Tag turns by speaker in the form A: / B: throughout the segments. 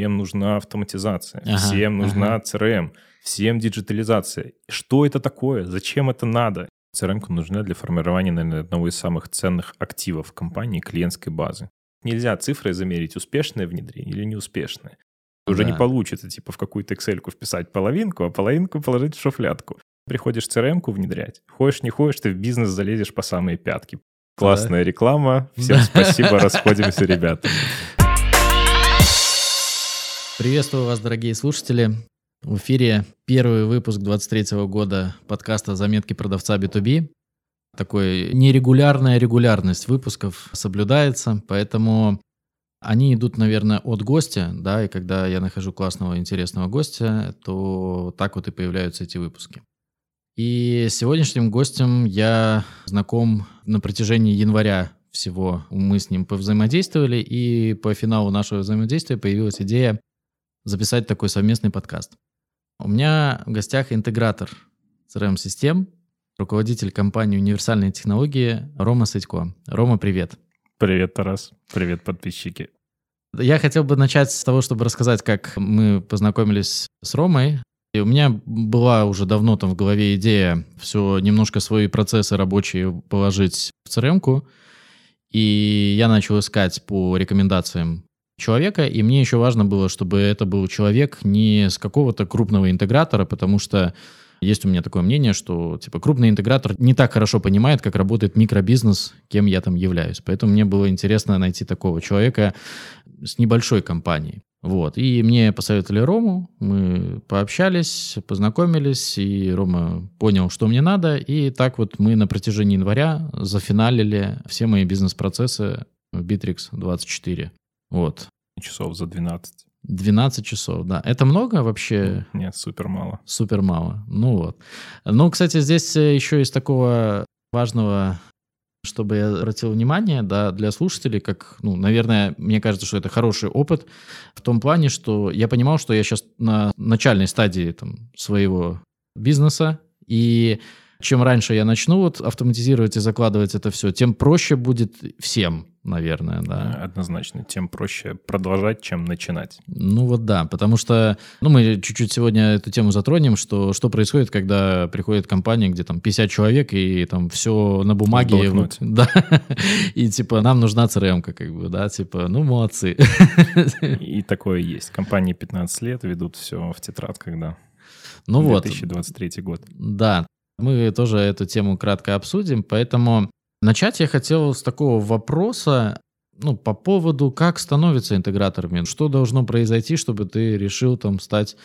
A: всем нужна автоматизация,
B: Ага,
A: всем нужна
B: ага.
A: CRM, всем диджитализация. Что это такое? Зачем это надо? CRM нужна для формирования, наверное, одного из самых ценных активов компании клиентской базы. Нельзя цифрой замерить, успешное внедрение или неуспешное. Уже
B: Да.
A: не получится, типа, в какую-то excel вписать половинку, а половинку положить в шуфлядку. Приходишь CRM-ку внедрять, ходишь, не ходишь, ты в бизнес залезешь по самые пятки. Классная реклама. Всем
B: Да.
A: спасибо, расходимся, ребята.
B: Приветствую вас, дорогие слушатели. В эфире первый выпуск 23 года подкаста «Заметки продавца B2B». Такой нерегулярная регулярность выпусков соблюдается, поэтому они идут, наверное, от гостя, да, и когда я нахожу классного, интересного гостя, то так вот и появляются эти выпуски. И сегодняшним гостем я знаком на протяжении января всего. Мы с ним повзаимодействовали, и по финалу нашего взаимодействия появилась идея записать такой совместный подкаст. У меня в гостях интегратор CRM-систем, руководитель компании «Универсальные технологии» Рома Садько. Рома, привет.
A: Привет, Тарас. Привет, подписчики.
B: Я хотел бы начать с того, чтобы рассказать, как мы познакомились с Ромой. И у меня была уже давно там в голове идея все немножко свои процессы рабочие положить в crm И я начал искать по рекомендациям человека, и мне еще важно было, чтобы это был человек не с какого-то крупного интегратора, потому что есть у меня такое мнение, что типа крупный интегратор не так хорошо понимает, как работает микробизнес, кем я там являюсь. Поэтому мне было интересно найти такого человека с небольшой компанией. Вот. И мне посоветовали Рому, мы пообщались, познакомились, и Рома понял, что мне надо, и так вот мы на протяжении января зафиналили все мои бизнес-процессы в Bittrex 24. Вот.
A: Часов за 12.
B: 12 часов, да. Это много вообще?
A: Нет, супер мало.
B: Супер мало. Ну вот. Ну, кстати, здесь э, еще из такого важного, чтобы я обратил внимание, да, для слушателей, как, ну, наверное, мне кажется, что это хороший опыт в том плане, что я понимал, что я сейчас на начальной стадии там, своего бизнеса, и чем раньше я начну вот автоматизировать и закладывать это все, тем проще будет всем, наверное, да.
A: Однозначно. Тем проще продолжать, чем начинать.
B: Ну вот да, потому что, ну мы чуть-чуть сегодня эту тему затронем, что что происходит, когда приходит компания, где там 50 человек и там все на бумаге.
A: В блокноте.
B: вот, да, и типа нам нужна crm как бы, да, типа, ну молодцы.
A: И такое есть. Компании 15 лет ведут все в тетрадках, да.
B: Ну вот,
A: 2023 год.
B: да, мы тоже эту тему кратко обсудим, поэтому начать я хотел с такого вопроса, ну, по поводу, как становятся интеграторами, что должно произойти, чтобы ты решил там стать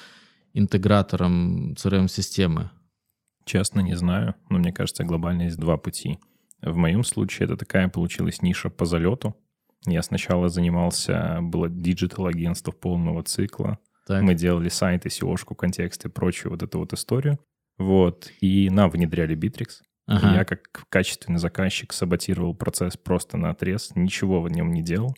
B: интегратором CRM-системы?
A: Честно, не знаю, но мне кажется, глобально есть два пути. В моем случае это такая получилась ниша по залету. Я сначала занимался, было digital-агентство полного цикла.
B: Так.
A: Мы делали сайты, SEO-шку, контексты, прочую вот эту вот историю. Вот. И нам внедряли Bittrex.
B: Ага.
A: Я как качественный заказчик саботировал процесс просто на отрез, ничего в нем не делал.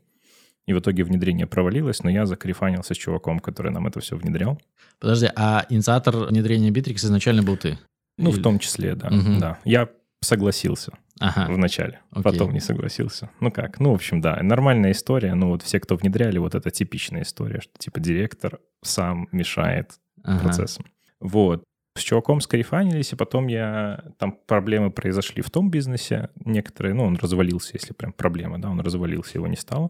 A: И в итоге внедрение провалилось, но я закарифанился с чуваком, который нам это все внедрял.
B: Подожди, а инициатор внедрения Bittrex изначально был ты?
A: Ну,
B: Или-
A: в том числе, да.
B: Мгм.
A: да. Я согласился
B: Ага.
A: вначале,
B: окей.
A: потом не согласился. Ну как? Ну, в общем, да, нормальная история. Ну, вот все, кто внедряли, вот это типичная история, что типа директор сам мешает
B: ага.
A: процессом. Вот. С чуваком скарифанились, и потом я... Там проблемы произошли в том бизнесе. Некоторые, ну, он развалился, если прям проблема, да, он развалился, его не стало.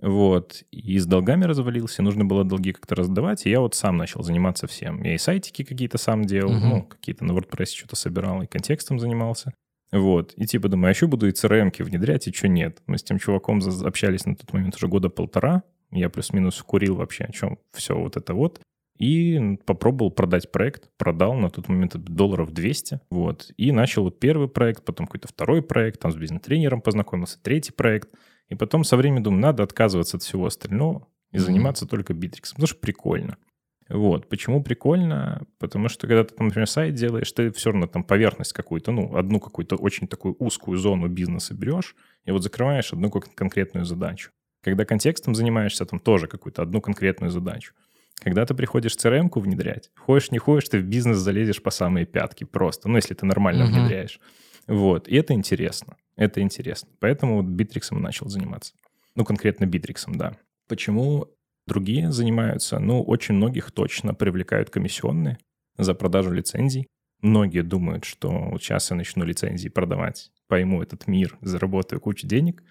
A: Вот. И с долгами развалился, нужно было долги как-то раздавать, и я вот сам начал заниматься всем. Я и сайтики какие-то сам делал,
B: Мгм.
A: ну, какие-то на WordPress что-то собирал, и контекстом занимался. Вот. И типа думаю, а еще буду и CRM-ки внедрять, и что нет. Мы с тем чуваком общались на тот момент уже года полтора. Я плюс-минус курил вообще о чем все вот это вот. И попробовал продать проект. Продал на тот момент долларов 200. Вот. И начал первый проект, потом какой-то второй проект. Там с бизнес-тренером познакомился, третий проект. И потом со временем думаю, надо отказываться от всего остального и
B: Мгм.
A: заниматься только Bittrex. Потому что прикольно. Вот. Почему прикольно? Потому что когда ты, например, сайт делаешь, ты все равно там поверхность какую-то, ну, одну какую-то очень такую узкую зону бизнеса берешь и вот закрываешь одну кон- конкретную задачу. Когда контекстом занимаешься, там тоже какую-то одну конкретную задачу. Когда ты приходишь CRM-ку внедрять, ходишь, не ходишь, ты в бизнес залезешь по самые пятки просто, ну, если ты нормально
B: Мгм.
A: внедряешь. Вот, и это интересно, это интересно. Поэтому вот Битриксом начал заниматься. Ну, конкретно Битриксом, да. Почему Другие занимаются, ну, очень многих точно привлекают комиссионные за продажу лицензий. Многие думают, что сейчас я начну лицензии продавать, пойму этот мир, заработаю кучу денег.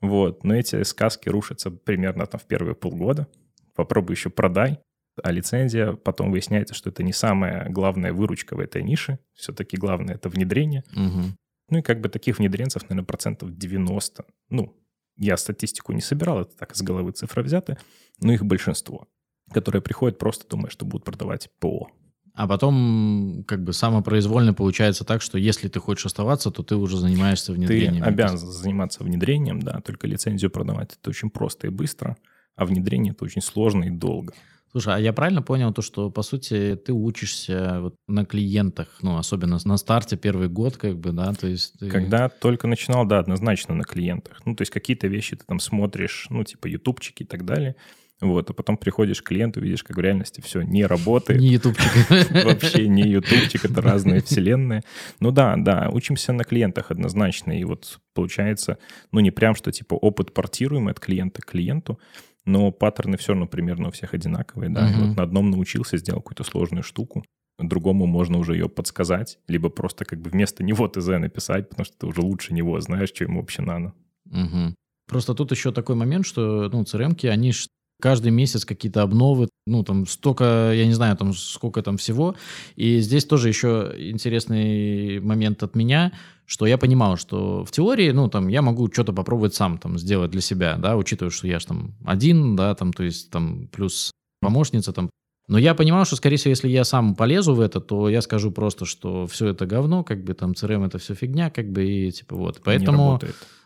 A: Вот, но эти сказки рушатся примерно там в первые полгода. Попробуй еще продай, а лицензия, потом выясняется, что это не самая главная выручка в этой нише. Все-таки главное — это внедрение.
B: Угу.
A: Ну и как бы таких внедренцев, наверное, процентов 90. Ну, я статистику не собирал, это так из головы цифры взяты, но их большинство, которые приходят просто думая, что будут продавать ПО.
B: А потом как бы самопроизвольно получается так, что если ты хочешь оставаться, то ты уже занимаешься внедрением.
A: Ты обязан заниматься внедрением, да, только лицензию продавать это очень просто и быстро, а внедрение это очень сложно и долго.
B: Слушай, а я правильно понял то, что, по сути, ты учишься вот на клиентах, ну, особенно на старте первый год, как бы, да, то есть... Ты...
A: Когда только начинал, да, однозначно на клиентах. Ну, то есть какие-то вещи ты там смотришь, ну, типа ютубчики и так далее, вот, а потом приходишь к клиенту, видишь, как в реальности все не работает.
B: Не ютубчик.
A: Вообще не ютубчик, это разные вселенные. Ну да, да, учимся на клиентах однозначно, и вот получается, ну не прям, что типа опыт портируемый от клиента к клиенту, но паттерны все равно примерно у всех одинаковые, да. Uh-huh. Вот на одном научился, сделал какую-то сложную штуку, другому можно уже ее подсказать, либо просто как бы вместо него ТЗ написать, потому что ты уже лучше него знаешь, что ему вообще надо.
B: Угу. Просто тут еще такой момент, что ну, CRM-ки, они каждый месяц какие-то обновы, ну, там столько, я не знаю, там сколько там всего. И здесь тоже еще интересный момент от меня, что я понимал, что в теории, ну, там, я могу что-то попробовать сам там сделать для себя, да, учитывая, что я же там один, да, там, то есть там плюс помощница там. Но я понимал, что, скорее всего, если я сам полезу в это, то я скажу просто, что все это говно, как бы там CRM это все фигня, как бы, и типа вот. Поэтому...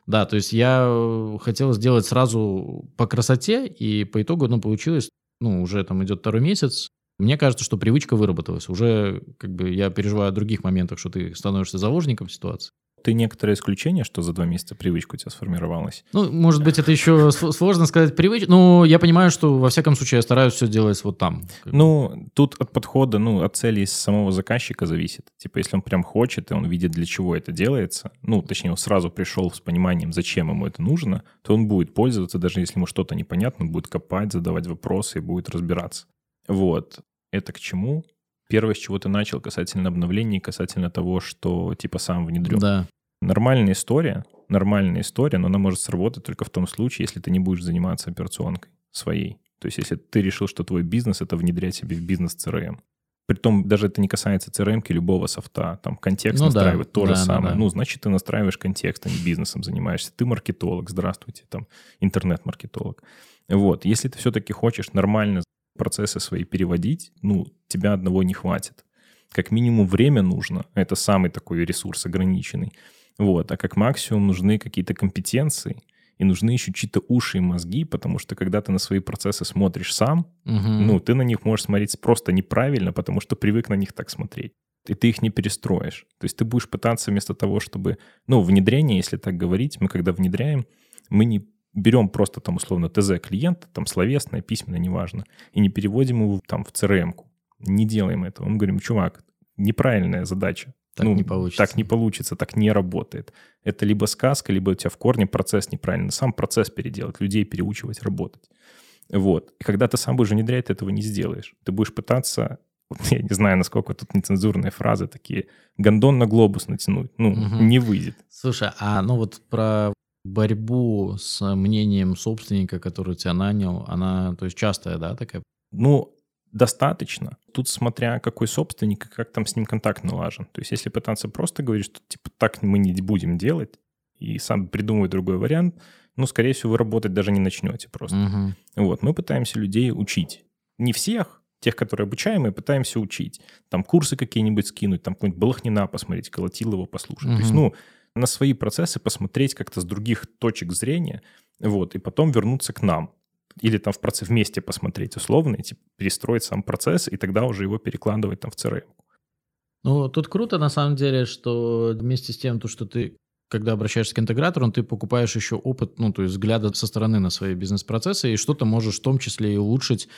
B: Да, то есть я э, хотел сделать сразу по красоте, и по итогу, ну, получилось, ну, уже там идет второй месяц, мне кажется, что привычка выработалась. Уже как бы я переживаю о других моментах, что ты становишься заложником ситуации
A: ты некоторое исключение, что за два месяца привычка у тебя сформировалась?
B: Ну, может быть, это еще сложно сказать привычка, но я понимаю, что во всяком случае я стараюсь все делать вот там.
A: Ну, тут от подхода, ну, от цели самого заказчика зависит. Типа, если он прям хочет, и он видит, для чего это делается, ну, точнее, он сразу пришел с пониманием, зачем ему это нужно, то он будет пользоваться, даже если ему что-то непонятно, он будет копать, задавать вопросы и будет разбираться. Вот. Это к чему? Первое, с чего ты начал касательно обновлений, касательно того, что типа сам внедрен.
B: Да.
A: Нормальная история, нормальная история, но она может сработать только в том случае, если ты не будешь заниматься операционкой своей. То есть если ты решил, что твой бизнес — это внедрять себе в бизнес CRM. Притом даже это не касается CRM любого софта. Там контекст ну, настраивать да, то же да, самое. Да. Ну, значит, ты настраиваешь контекст, а не бизнесом занимаешься. Ты маркетолог, здравствуйте, там, интернет-маркетолог. Вот. Если ты все-таки хочешь нормально процессы свои переводить, ну, тебя одного не хватит. Как минимум время нужно. Это самый такой ресурс ограниченный. Вот. А как максимум нужны какие-то компетенции, и нужны еще чьи-то уши и мозги, потому что когда ты на свои процессы смотришь сам, угу. ну, ты на них можешь смотреть просто неправильно, потому что привык на них так смотреть. И ты их не перестроишь. То есть ты будешь пытаться вместо того, чтобы... Ну, внедрение, если так говорить, мы когда внедряем, мы не берем просто там условно ТЗ клиента, там словесное, письменное, неважно, и не переводим его там в CRM-ку. Не делаем этого. Мы говорим, чувак, неправильная задача.
B: Так ну, не получится.
A: Так не получится, так не работает. Это либо сказка, либо у тебя в корне процесс неправильный. Сам процесс переделать, людей переучивать работать. Вот. И когда ты сам будешь внедрять, ты этого не сделаешь. Ты будешь пытаться, я не знаю, насколько тут нецензурные фразы такие, гондон на глобус натянуть. Ну, угу. не выйдет.
B: Слушай, а ну вот про борьбу с мнением собственника, который тебя нанял, она, то есть частая, да, такая?
A: Ну, достаточно. Тут смотря какой собственник и как там с ним контакт налажен. То есть если пытаться просто говорить, что типа так мы не будем делать, и сам придумывать другой вариант, ну, скорее всего, вы работать даже не начнете просто. Угу. Вот, мы пытаемся людей учить. Не всех, тех, которые обучаемые, пытаемся учить. Там курсы какие-нибудь скинуть, там какой-нибудь Балахнина посмотреть, Колотилова послушать. Угу. То есть, ну, на свои процессы посмотреть как-то с других точек зрения, вот, и потом вернуться к нам или там в процесс вместе посмотреть условно, и типа, перестроить сам процесс, и тогда уже его перекладывать там в CRM.
B: Ну, тут круто на самом деле, что вместе с тем, то, что ты когда обращаешься к интегратору, ты покупаешь еще опыт, ну, то есть взгляда со стороны на свои бизнес-процессы, и что-то можешь в том числе и улучшить.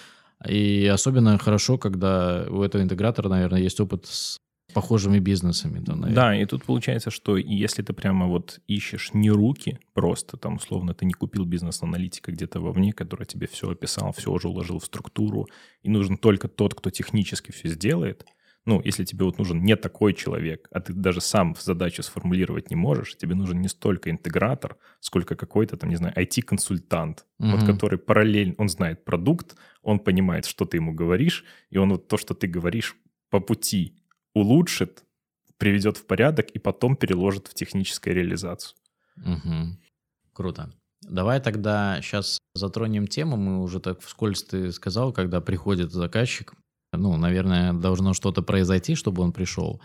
B: И особенно хорошо, когда у этого интегратора, наверное, есть опыт с похожими бизнесами. То, наверное.
A: Да, и тут получается, что если ты прямо вот ищешь не руки, просто там условно ты не купил бизнес-аналитика где-то вовне, который тебе все описал, все уже уложил в структуру, и нужен только тот, кто технически все сделает, ну, если тебе вот нужен не такой человек, а ты даже сам задачу сформулировать не можешь, тебе нужен не столько интегратор, сколько какой-то там, не знаю, IT-консультант, угу. вот который параллельно, он знает продукт, он понимает, что ты ему говоришь, и он вот то, что ты говоришь по пути улучшит, приведет в порядок и потом переложит в техническую реализацию.
B: Угу. Круто. Давай тогда сейчас затронем тему. Мы уже так вскользь ты сказал, когда приходит заказчик, ну, наверное, должно что-то произойти, чтобы он пришел.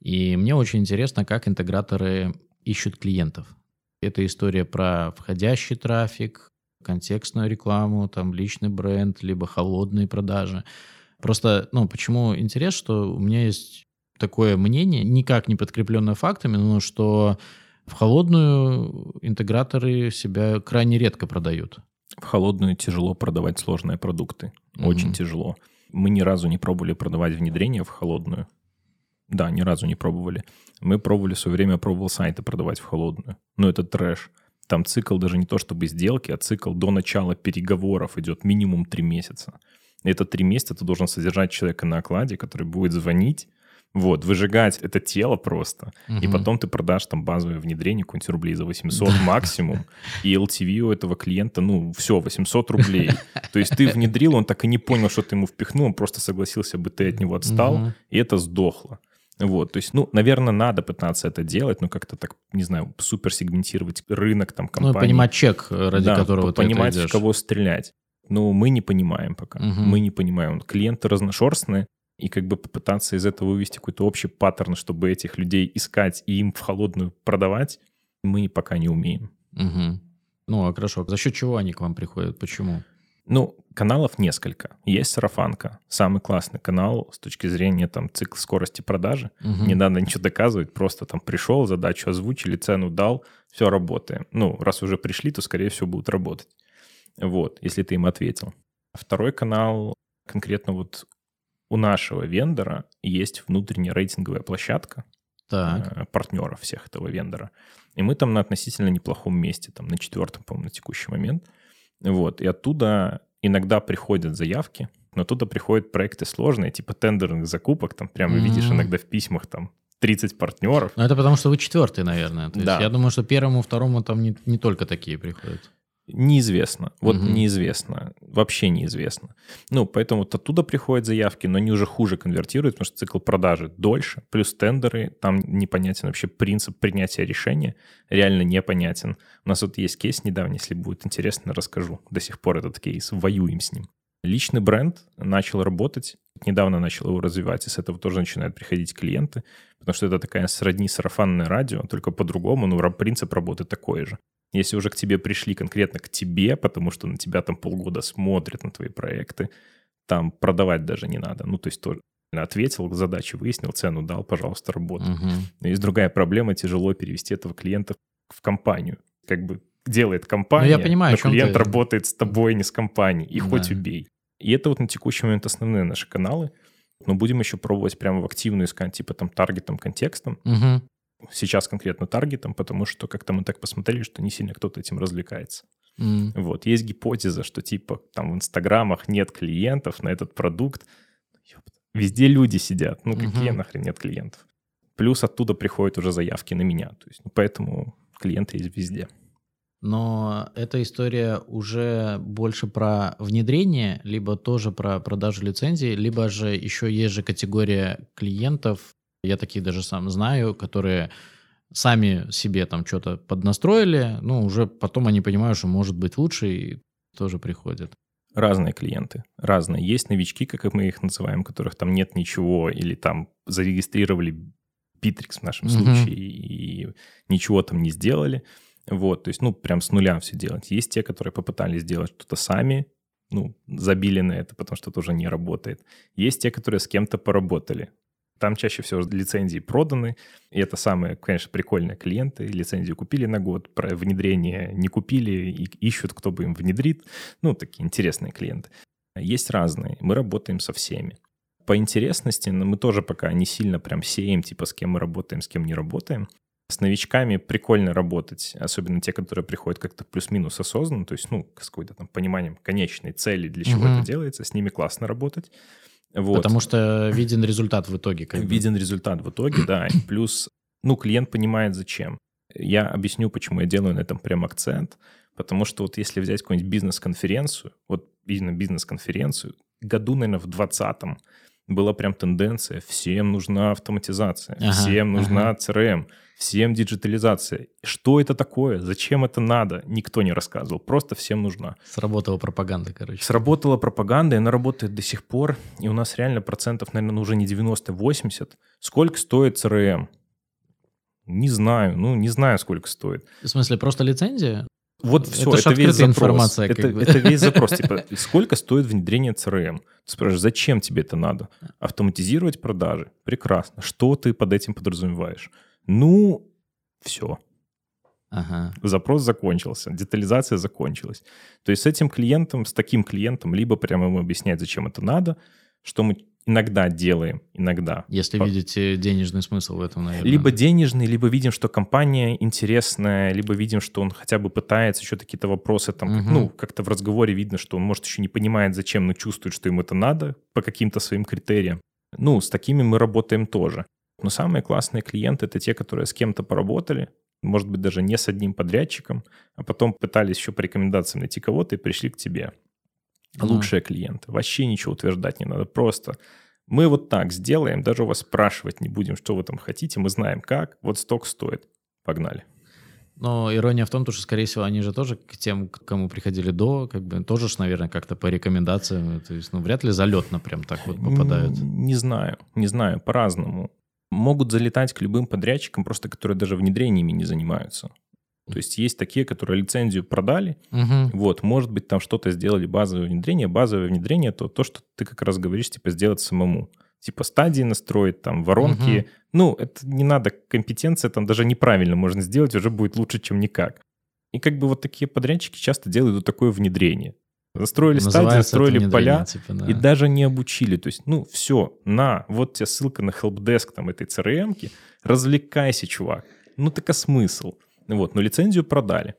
B: И мне очень интересно, как интеграторы ищут клиентов. Это история про входящий трафик, контекстную рекламу, там личный бренд, либо холодные продажи. Просто, ну, почему интерес, что у меня есть такое мнение, никак не подкрепленное фактами, но что в холодную интеграторы себя крайне редко продают.
A: В холодную тяжело продавать сложные продукты. Очень mm-hmm. тяжело. Мы ни разу не пробовали продавать внедрение в холодную. Да, ни разу не пробовали. Мы пробовали в свое время, пробовал сайты продавать в холодную. Но это трэш. Там цикл даже не то чтобы сделки, а цикл до начала переговоров идет минимум три месяца. И это три месяца ты должен содержать человека на окладе, который будет звонить, вот, выжигать это тело просто. Угу. И потом ты продашь там базовое внедрение какое-нибудь рублей за 800 да. максимум. И LTV у этого клиента, ну, все, 800 рублей. То есть ты внедрил, он так и не понял, что ты ему впихнул, он просто согласился бы, ты от него отстал, угу. и это сдохло. Вот, то есть, ну, наверное, надо пытаться это делать, но как-то так, не знаю, супер сегментировать рынок там компании. Ну,
B: понимать чек, ради
A: да,
B: которого
A: ты понимать, в кого стрелять. Но мы не понимаем пока. Угу. Мы не понимаем. Клиенты разношерстные, и как бы попытаться из этого вывести какой-то общий паттерн, чтобы этих людей искать и им в холодную продавать, мы пока не умеем.
B: Угу. Ну, а хорошо. За счет чего они к вам приходят? Почему?
A: Ну, каналов несколько. Есть сарафанка. Самый классный канал с точки зрения там цикл скорости продажи. Угу. Не надо ничего доказывать, просто там пришел, задачу озвучили, цену дал, все работает. Ну, раз уже пришли, то, скорее всего, будут работать. Вот, если ты им ответил. Второй канал конкретно вот у нашего вендора есть внутренняя рейтинговая площадка так. Э, партнеров всех этого вендора. И мы там на относительно неплохом месте, там на четвертом, по-моему, на текущий момент. Вот. И оттуда иногда приходят заявки, но оттуда приходят проекты сложные, типа тендерных закупок, там прямо mm-hmm. видишь иногда в письмах там 30 партнеров.
B: Ну, это потому что вы четвертый, наверное. То да. есть я думаю, что первому, второму там не, не только такие приходят.
A: Неизвестно. Вот угу. неизвестно. Вообще неизвестно. Ну, поэтому вот оттуда приходят заявки, но они уже хуже конвертируют, потому что цикл продажи дольше, плюс тендеры, там непонятен вообще принцип принятия решения, реально непонятен. У нас вот есть кейс недавний, если будет интересно, расскажу. До сих пор этот кейс, воюем с ним. Личный бренд начал работать, недавно начал его развивать, и с этого тоже начинают приходить клиенты, потому что это такая сродни сарафанное радио, только по-другому, но принцип работы такой же. Если уже к тебе пришли конкретно к тебе, потому что на тебя там полгода смотрят на твои проекты, там продавать даже не надо. Ну, то есть тоже ответил, задачу выяснил, цену дал, пожалуйста, работай. Угу. Есть другая проблема, тяжело перевести этого клиента в компанию. Как бы делает компания,
B: ну, я понимаю,
A: но клиент ты... работает с тобой, не с компанией, и да. хоть убей. И это вот на текущий момент основные наши каналы. Но будем еще пробовать прямо в активную искать, типа там таргетом, контекстом. Угу сейчас конкретно таргетом, потому что как-то мы так посмотрели, что не сильно кто-то этим развлекается. Mm. Вот, есть гипотеза, что типа там в инстаграмах нет клиентов на этот продукт. Везде люди сидят, ну какие mm-hmm. нахрен нет клиентов? Плюс оттуда приходят уже заявки на меня, то есть ну, поэтому клиенты есть везде.
B: Но эта история уже больше про внедрение, либо тоже про продажу лицензий, либо же еще есть же категория клиентов, я такие даже сам знаю, которые сами себе там что-то поднастроили, ну, уже потом они понимают, что может быть лучше, и тоже приходят.
A: Разные клиенты, разные. Есть новички, как мы их называем, которых там нет ничего, или там зарегистрировали Bittrex в нашем mm-hmm. случае, и ничего там не сделали. Вот, то есть, ну, прям с нуля все делать. Есть те, которые попытались сделать что-то сами, ну, забили на это, потому что это уже не работает. Есть те, которые с кем-то поработали. Там чаще всего лицензии проданы, и это самые, конечно, прикольные клиенты. Лицензию купили на год, про внедрение не купили, и ищут, кто бы им внедрит. Ну, такие интересные клиенты. Есть разные, мы работаем со всеми. По интересности но мы тоже пока не сильно прям сеем, типа, с кем мы работаем, с кем не работаем. С новичками прикольно работать, особенно те, которые приходят как-то плюс-минус осознанно, то есть, ну, с какой-то там пониманием конечной цели, для чего
B: Мгм.
A: это делается, с ними классно работать. Вот.
B: Потому что виден результат в итоге. Как бы.
A: Виден результат в итоге, да. И плюс, ну, клиент понимает, зачем. Я объясню, почему я делаю на этом прям акцент. Потому что вот если взять какую-нибудь бизнес-конференцию, вот именно бизнес-конференцию, году, наверное, в 20-м была прям тенденция, всем нужна автоматизация,
B: Ага,
A: всем нужна
B: ага.
A: CRM, всем диджитализация. Что это такое? Зачем это надо? Никто не рассказывал. Просто всем нужна.
B: Сработала пропаганда, короче.
A: Сработала пропаганда, и она работает до сих пор. И у нас реально процентов, наверное, ну, уже не 90-80. Сколько стоит CRM? Не знаю. Ну, не знаю, сколько стоит.
B: В смысле, просто лицензия?
A: Вот
B: Это
A: все,
B: ж
A: это, весь запрос.
B: информация,
A: это,
B: бы.
A: это весь запрос. Типа, сколько стоит внедрение CRM? Ты спрашиваешь, зачем тебе это надо? Автоматизировать продажи? Прекрасно. Что ты под этим подразумеваешь? Ну, все.
B: Ага.
A: запрос закончился, детализация закончилась. То есть с этим клиентом, с таким клиентом, либо прямо ему объяснять, зачем это надо, что мы иногда делаем, иногда.
B: Если
A: По-
B: видите денежный смысл в этом, наверное.
A: Либо денежный, либо видим, что компания интересная, либо видим, что он хотя бы пытается еще какие-то вопросы там,
B: Мгм.
A: ну, как-то в разговоре видно, что он, может, еще не понимает, зачем, но чувствует, что ему это надо по каким-то своим критериям. Ну, с такими мы работаем тоже. Но самые классные клиенты — это те, которые с кем-то поработали, может быть, даже не с одним подрядчиком, а потом пытались еще по рекомендациям найти кого-то и пришли к тебе. Лучшие клиенты. Вообще ничего утверждать не надо. Просто мы вот так сделаем, даже у вас спрашивать не будем, что вы там хотите, мы знаем как, вот сток стоит. Погнали.
B: Но ирония в том, что, скорее всего, они же тоже к тем, к кому приходили до, как бы тоже, ж, наверное, как-то по рекомендациям. То есть, ну, вряд ли залетно прям так вот попадают.
A: Не знаю, не знаю, по-разному. Могут залетать к любым подрядчикам, просто которые даже внедрениями не занимаются. То есть есть такие, которые лицензию продали,
B: Мгм.
A: вот, может быть, там что-то сделали базовое внедрение. Базовое внедрение — это то, что ты как раз говоришь, типа, сделать самому. Типа стадии настроить, там, воронки.
B: Мгм.
A: Ну, это не надо, компетенция там даже неправильно можно сделать, уже будет лучше, чем никак. И как бы вот такие подрядчики часто делают вот такое внедрение. Застроили стадии, застроили поля,
B: типа, да.
A: и даже не обучили. То есть, ну, все, на, вот тебе ссылка на helpdesk там этой CRM-ки, развлекайся, чувак. Ну, так а смысл? Вот, но лицензию продали.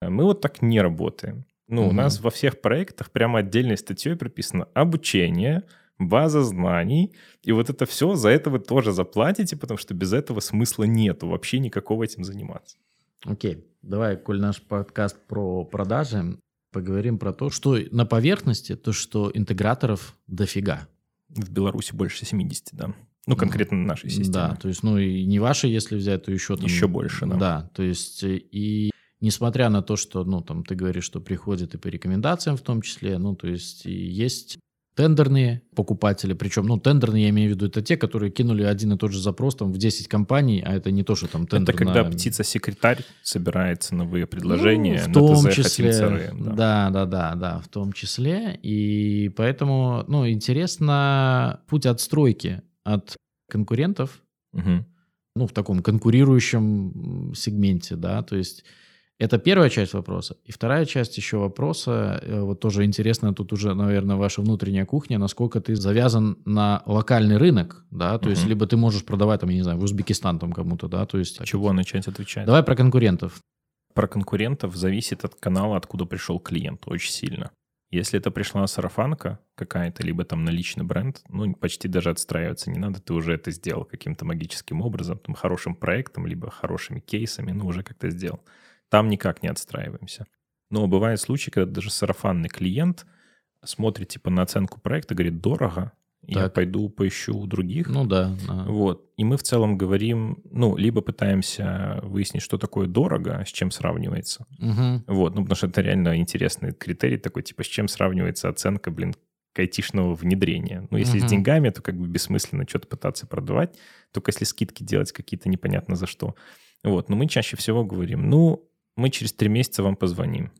A: А Мы вот так не работаем. Ну, у
B: Мгм.
A: нас во всех проектах прямо отдельной статьей прописано обучение, база знаний, и вот это все, за это вы тоже заплатите, потому что без этого смысла нету вообще никакого этим заниматься.
B: Окей, давай, коль наш подкаст про продажи, поговорим про то, что на поверхности, то, что интеграторов дофига.
A: В Беларуси больше 70, да. Ну, конкретно на нашей системе.
B: Да, то есть, ну и не ваши, если взять, то еще там...
A: Еще больше, да.
B: Да, то есть и несмотря на то, что, ну, там, ты говоришь, что приходят и по рекомендациям в том числе, ну, то есть и есть тендерные покупатели, причем, ну, тендерные, я имею в виду, это те, которые кинули один и тот же запрос там в 10 компаний, а это не то, что там тендер
A: Это когда
B: на-
A: птица-секретарь собирает ценовые предложения
B: ну, в
A: на
B: том
A: ТЗ
B: числе,
A: CRM, да.
B: да, да, да, да, в том числе. И поэтому, ну, интересно путь отстройки от конкурентов,
A: Мгм.
B: ну, в таком конкурирующем сегменте, да, то есть это первая часть вопроса. И вторая часть еще вопроса, э, вот тоже интересно, тут уже, наверное, ваша внутренняя кухня, насколько ты завязан на локальный рынок, да, то есть
A: Мгм.
B: либо ты можешь продавать, там, я не знаю, в Узбекистан там кому-то, да, то есть...
A: Чего начать отвечать?
B: Давай про конкурентов.
A: Про конкурентов зависит от канала, откуда пришел клиент, очень сильно. Если это пришла сарафанка какая-то, либо там на личный бренд, ну, почти даже отстраиваться не надо, ты уже это сделал каким-то магическим образом, там, хорошим проектом, либо хорошими кейсами, ну, уже как-то сделал. Там никак не отстраиваемся. Но бывают случаи, когда даже сарафанный клиент смотрит, типа, на оценку проекта, говорит, дорого, я
B: Так.
A: пойду поищу у других.
B: Ну да. да.
A: Вот. И мы в целом говорим, ну, либо пытаемся выяснить, что такое дорого, с чем сравнивается.
B: Мгм.
A: Вот, ну, потому что это реально интересный критерий такой, типа, с чем сравнивается оценка, блин, айтишного внедрения. Ну, если
B: Мгм.
A: с деньгами, то как бы бессмысленно что-то пытаться продавать, только если скидки делать какие-то непонятно за что. Вот, но мы чаще всего говорим, ну, мы через три месяца вам позвоним.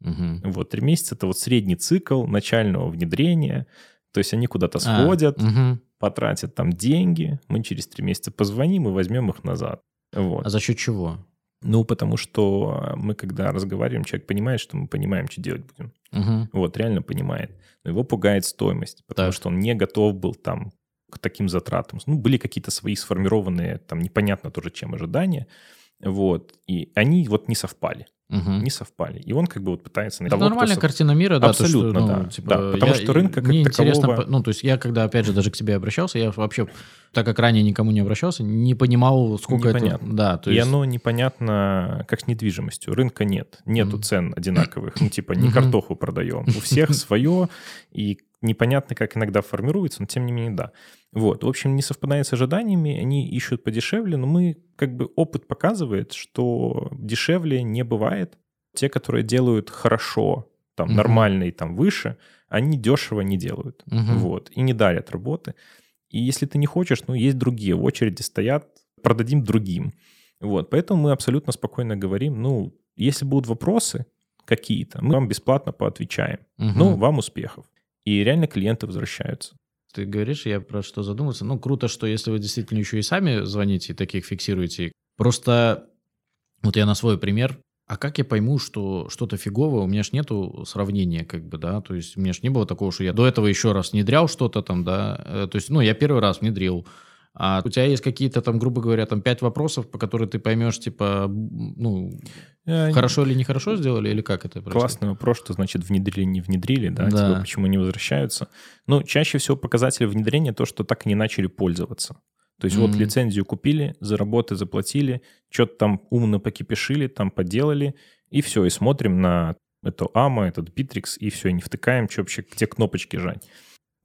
B: Мгм.
A: Вот, три месяца — это вот средний цикл начального внедрения, то есть они куда-то
B: А,
A: сходят,
B: мгм.
A: потратят там деньги, мы через три месяца позвоним и возьмем их назад. Вот.
B: А за счет чего?
A: Ну, потому что мы, когда разговариваем, человек понимает, что мы понимаем, что делать будем.
B: Мгм.
A: Вот, реально понимает. Но его пугает стоимость, потому
B: Так.
A: что он не готов был там к таким затратам. Ну, были какие-то свои сформированные, там, непонятно тоже чем ожидания, вот, и они вот не совпали,
B: Мгм.
A: не совпали. И он как бы вот пытается найти
B: Это
A: того,
B: нормальная
A: со-
B: картина мира, да. то, что,
A: Абсолютно,
B: ну,
A: да.
B: типа,
A: Да, потому
B: я-
A: что рынка как
B: мне интересно,
A: такового-
B: по- ну, то есть я когда, опять же, даже к тебе обращался, я вообще, так как ранее никому не обращался, не понимал, сколько
A: Непонятно.
B: это... Да, то
A: и
B: есть...
A: оно непонятно, как с недвижимостью. Рынка нет. Нету
B: Мгм.
A: цен одинаковых. Ну, типа, не
B: Мгм.
A: картоху продаем. У всех свое, и непонятно, как иногда формируется, но тем не менее, да. Вот. В общем, не совпадает с ожиданиями, они ищут подешевле, но мы, как бы, опыт показывает, что дешевле не бывает. Те, которые делают хорошо, там,
B: Мгм.
A: нормально и там выше, они дешево не делают.
B: Мгм.
A: Вот. И не дарят работы. И если ты не хочешь, ну, есть другие, в очереди стоят, продадим другим. Вот, поэтому мы абсолютно спокойно говорим, ну, если будут вопросы какие-то, мы вам бесплатно поотвечаем.
B: Мгм.
A: Ну, вам успехов. И реально клиенты возвращаются.
B: Ты говоришь, я про что задумался. Ну, круто, что если вы действительно еще и сами звоните и таких фиксируете. Просто вот я на свой пример. А как я пойму, что что-то фиговое? У меня ж нету сравнения, как бы, да. То есть у меня ж не было такого, что я до этого еще раз внедрял что-то там, да. Э, То есть, ну, я первый раз внедрил. А у тебя есть какие-то там, грубо говоря, там пять вопросов, по которым ты поймешь, типа, ну,
A: Э,
B: хорошо или нехорошо сделали, или как это происходит?
A: Классный вопрос, что значит внедрили, не внедрили, да,
B: Да.
A: типа, почему не возвращаются. Ну, чаще всего показатель внедрения то, что так и не начали пользоваться. То есть вот
B: Мгм.
A: лицензию купили, за работы заплатили, что-то там умно покипишили, там поделали, и все, и смотрим на эту AMA, этот Bittrex, и все, не втыкаем, что вообще, где кнопочки жать.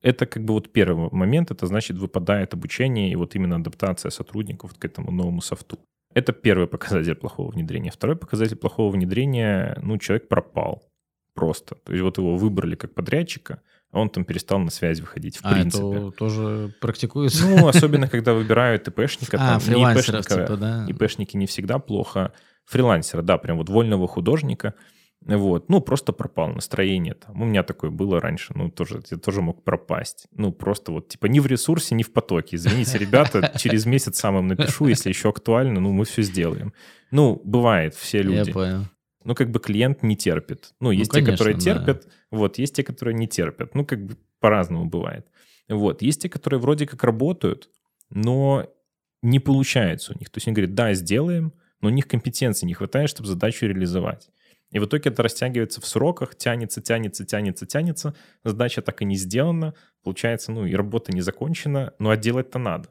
A: Это как бы вот первый момент, это значит выпадает обучение и вот именно адаптация сотрудников к этому новому софту. Это первый показатель плохого внедрения. Второй показатель плохого внедрения, ну, человек пропал просто. То есть вот его выбрали как подрядчика, а он там перестал на связь выходить в
B: А,
A: принципе.
B: это тоже практикуется?
A: Ну, особенно, когда выбирают ИПшника.
B: а,
A: там,
B: фрилансеров,
A: ИПшника,
B: типа, да?
A: ИПшники не всегда плохо. Фрилансера, да, прям вот вольного художника. Вот, ну, просто пропал настроение там. У меня такое было раньше, ну, тоже, я тоже мог пропасть. Ну, просто вот, типа, ни в ресурсе, ни в потоке. Извините, ребята, через месяц сам им напишу, если еще актуально, ну, мы все сделаем. Ну, бывает, все люди.
B: Я понял.
A: Ну, как бы клиент не терпит. Ну, есть те,
B: конечно,
A: которые
B: да.
A: терпят, вот, есть те, которые не терпят. Ну, как бы по-разному бывает. Вот, есть те, которые вроде как работают, но не получается у них. То есть они говорят, да, сделаем, но у них компетенции не хватает, чтобы задачу реализовать. И в итоге это растягивается в сроках, тянется, тянется, тянется, тянется. Задача так и не сделана. Получается, ну, и работа не закончена, ну, а делать-то надо.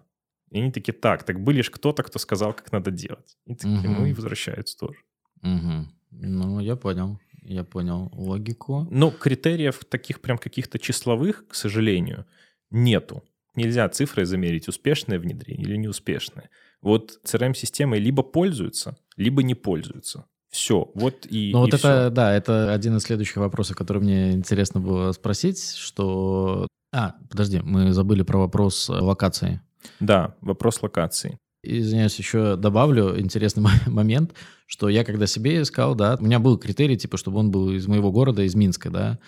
A: И они такие, так, так были ж кто-то, кто сказал, как надо делать. И такие, ну,
B: Мгм.
A: и возвращаются тоже.
B: Мгм. Ну, я понял. Я понял логику.
A: Но критериев таких прям каких-то числовых, к сожалению, нету. Нельзя цифрой замерить, успешное внедрение или неуспешное. Вот CRM-системой либо пользуются, либо не пользуются. Все. Вот и
B: Ну, вот это, да, это один из следующих вопросов, который мне интересно было спросить, что... А, подожди, мы забыли про вопрос э, локации.
A: Да, вопрос локации.
B: Извиняюсь, еще добавлю интересный мо- момент, что я когда себе искал, да, у меня был критерий, типа, чтобы он был из моего города, из Минска, да.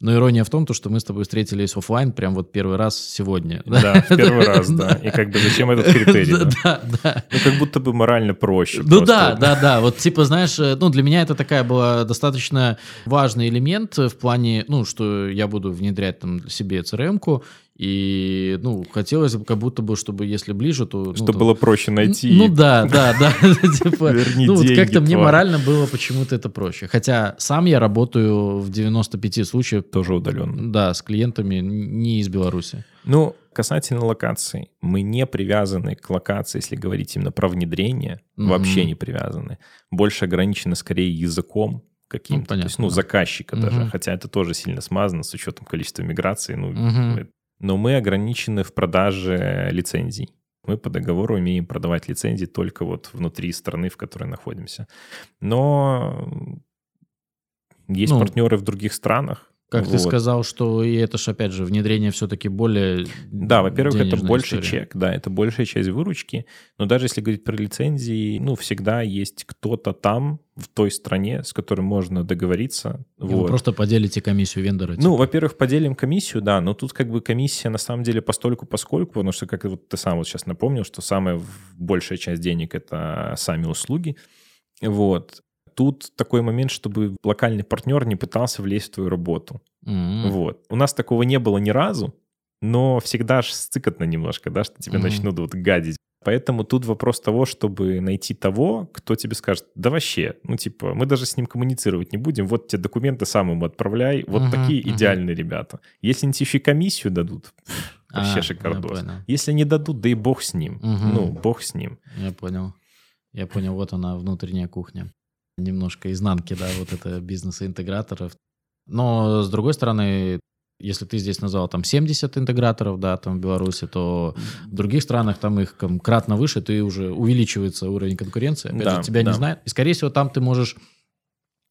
B: Но ирония в том, то, что мы с тобой встретились оффлайн прям вот первый раз сегодня.
A: Да, в первый раз, да. И как бы зачем этот критерий? да?
B: Да.
A: Ну, как будто бы морально проще.
B: Ну да, да, да. Вот типа, знаешь, э, ну для меня это такая была достаточно важный элемент в плане, ну, что я буду внедрять там себе CRM-ку, и, ну, хотелось бы как будто бы, чтобы если ближе, то... ну,
A: Чтобы
B: то-
A: было проще найти.
B: Ну да, да, да. Типа,
A: Верни
B: ну вот как-то мне морально было почему-то это проще. Хотя сам я работаю в 95 случаях,
A: Тоже удаленно.
B: да, с клиентами не из Беларуси.
A: Ну, касательно локаций, мы не привязаны к локации, если говорить именно про внедрение, вообще не привязаны. Больше ограничены скорее языком каким-то,
B: Ну,
A: то есть, ну,
B: да.
A: заказчика даже, хотя это тоже сильно смазано с учетом количества миграции, ну,
B: Мгм.
A: э, но мы ограничены в продаже лицензий. Мы по договору умеем продавать лицензии только вот внутри страны, в которой находимся. Но есть
B: Ну,
A: партнеры в других странах.
B: Как ты
A: Вот.
B: сказал, что и это ж, опять же, внедрение все-таки более
A: Да, во-первых, это больше
B: история.
A: чек, да, это большая часть выручки, но даже если говорить про лицензии, ну, всегда есть кто-то там, в той стране, с которым можно договориться.
B: И вы
A: вот.
B: просто поделите комиссию вендора.
A: Ну,
B: типа.
A: во-первых, поделим комиссию, да, но тут как бы комиссия на самом деле постольку поскольку, потому что, как вот ты сам вот сейчас напомнил, что самая большая часть денег — это сами услуги, вот. тут такой момент, чтобы локальный партнер не пытался влезть в твою работу.
B: М.
A: Вот. У нас такого не было ни разу, но всегда ж стыкотно немножко, да, что тебе
B: Мгм.
A: начнут вот гадить. Поэтому тут вопрос того, чтобы найти того, кто тебе скажет, да вообще, ну типа, мы даже с ним коммуницировать не будем, вот тебе документы сам ему отправляй, вот
B: Мгм,
A: такие
B: мгм.
A: идеальные ребята. Если они тебе еще и комиссию дадут, вообще
B: А, я
A: шикардос. Если не дадут, да и бог с ним.
B: Мгм.
A: Ну, бог с ним.
B: Я понял. Я понял, вот она, внутренняя кухня. Немножко изнанки, да, вот это бизнеса интеграторов. Но, с другой стороны, если ты здесь назвал там 70 интеграторов, да, там в Беларуси, то в других странах там их там, кратно выше, ты уже увеличивается уровень конкуренции. Опять
A: Да,
B: же, тебя
A: да.
B: не знают. И, скорее всего, там ты можешь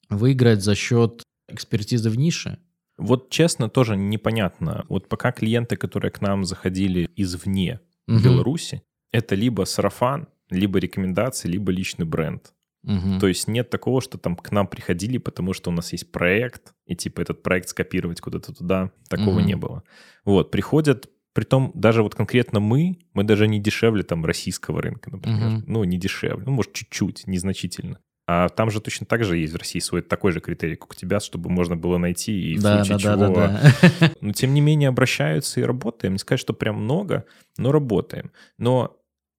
B: выиграть за счет экспертизы в нише.
A: Вот честно, тоже непонятно. Вот пока клиенты, которые к нам заходили извне
B: Мгм.
A: Беларуси, это либо сарафан, либо рекомендации, либо личный бренд.
B: Мгм.
A: То есть нет такого, что там к нам приходили, потому что у нас есть проект, и типа этот проект скопировать куда-то туда. Такого
B: Мгм.
A: не было. Вот, приходят, притом даже вот конкретно мы, мы даже не дешевле там российского рынка, например.
B: Мгм.
A: Ну, не дешевле, ну, может, чуть-чуть, незначительно. А там же точно так же есть в России свой такой же критерий, как у тебя, чтобы можно было найти и в
B: да,
A: случае
B: да, да,
A: чего...
B: да, да.
A: Но тем не менее обращаются и работаем. Не сказать, что прям много, но работаем. Но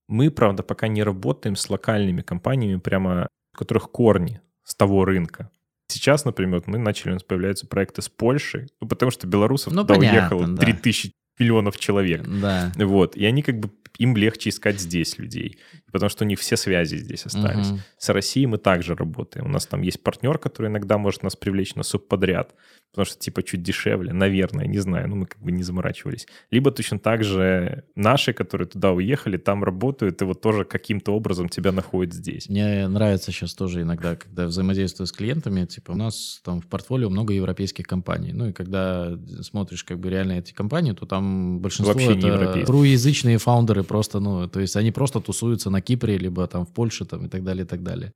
A: мы, правда, пока не работаем с локальными компаниями, прямо у которых корни с того рынка. Сейчас, например, мы начали, у нас появляются проекты с Польшей, ну, потому что белорусов
B: Ну,
A: туда
B: понятно,
A: уехало
B: да.
A: 3000 миллионов человек.
B: Да.
A: Вот. И они как бы им легче искать здесь людей, потому что у них все связи здесь остались.
B: Мгм.
A: С Россией мы также работаем. У нас там есть партнер, который иногда может нас привлечь на субподряд, потому что типа чуть дешевле, наверное, не знаю, ну мы как бы не заморачивались. Либо точно так же наши, которые туда уехали, там работают, и вот тоже каким-то образом тебя находят здесь.
B: Мне нравится сейчас тоже иногда, когда взаимодействую с клиентами, типа у нас там в портфолио много европейских компаний. Ну и когда смотришь как бы реально эти компании, то там большинство
A: Вообще
B: это руязычные фаундеры просто, ну, то есть они просто тусуются на Кипре, либо там в Польше там и так далее, и так далее.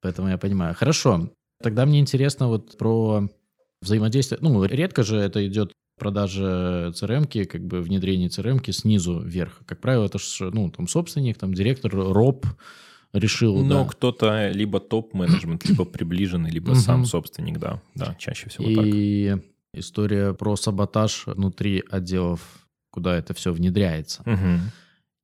B: Поэтому я понимаю. Хорошо. Тогда мне интересно вот про взаимодействие. Ну, редко же это идет продажа CRM, как бы внедрение CRM снизу вверх. Как правило, это ж, ну, там собственник, там директор, роб решил,
A: Но
B: да.
A: кто-то либо топ-менеджмент, либо приближенный, либо сам собственник, да. Да, чаще всего так.
B: И история про саботаж внутри отделов, куда это все внедряется.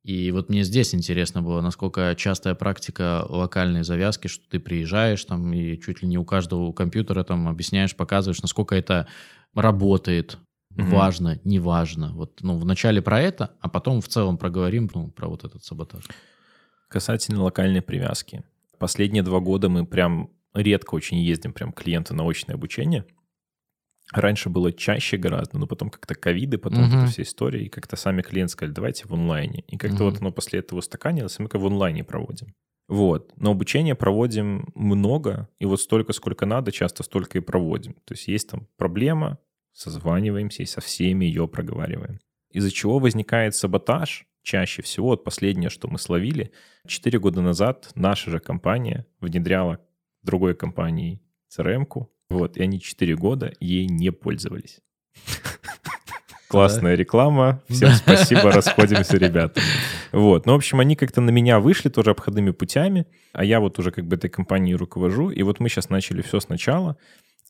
B: И вот мне здесь интересно было, насколько частая практика локальной завязки, что ты приезжаешь там и чуть ли не у каждого компьютера там объясняешь, показываешь, насколько это работает,
A: Мгм.
B: важно, не важно. Вот, ну, вначале про это, а потом в целом проговорим ну, про вот этот саботаж.
A: Касательно локальной привязки. Последние два года мы прям редко очень ездим прям к клиенту на очное обучение. Раньше было чаще гораздо, но потом как-то ковиды, потом
B: Мгм.
A: эта вся история, и как-то сами клиенты сказали, давайте в онлайне. И как-то
B: Мгм.
A: вот оно после этого устаканилось, и мы как в онлайне проводим. Вот. Но обучение проводим много, и вот столько, сколько надо, часто столько и проводим. То есть есть там проблема, созваниваемся и со всеми ее проговариваем. Из-за чего возникает саботаж? Чаще всего, вот последнее, что мы словили, 4 года назад наша же компания внедряла другой компании CRM-ку, вот, и они 4 года ей не пользовались. Классная реклама. Всем спасибо, расходимся, ребята. Вот. Ну, в общем, они как-то на меня вышли тоже обходными путями, а я вот уже как бы этой компанией руковожу, и вот мы сейчас начали все сначала,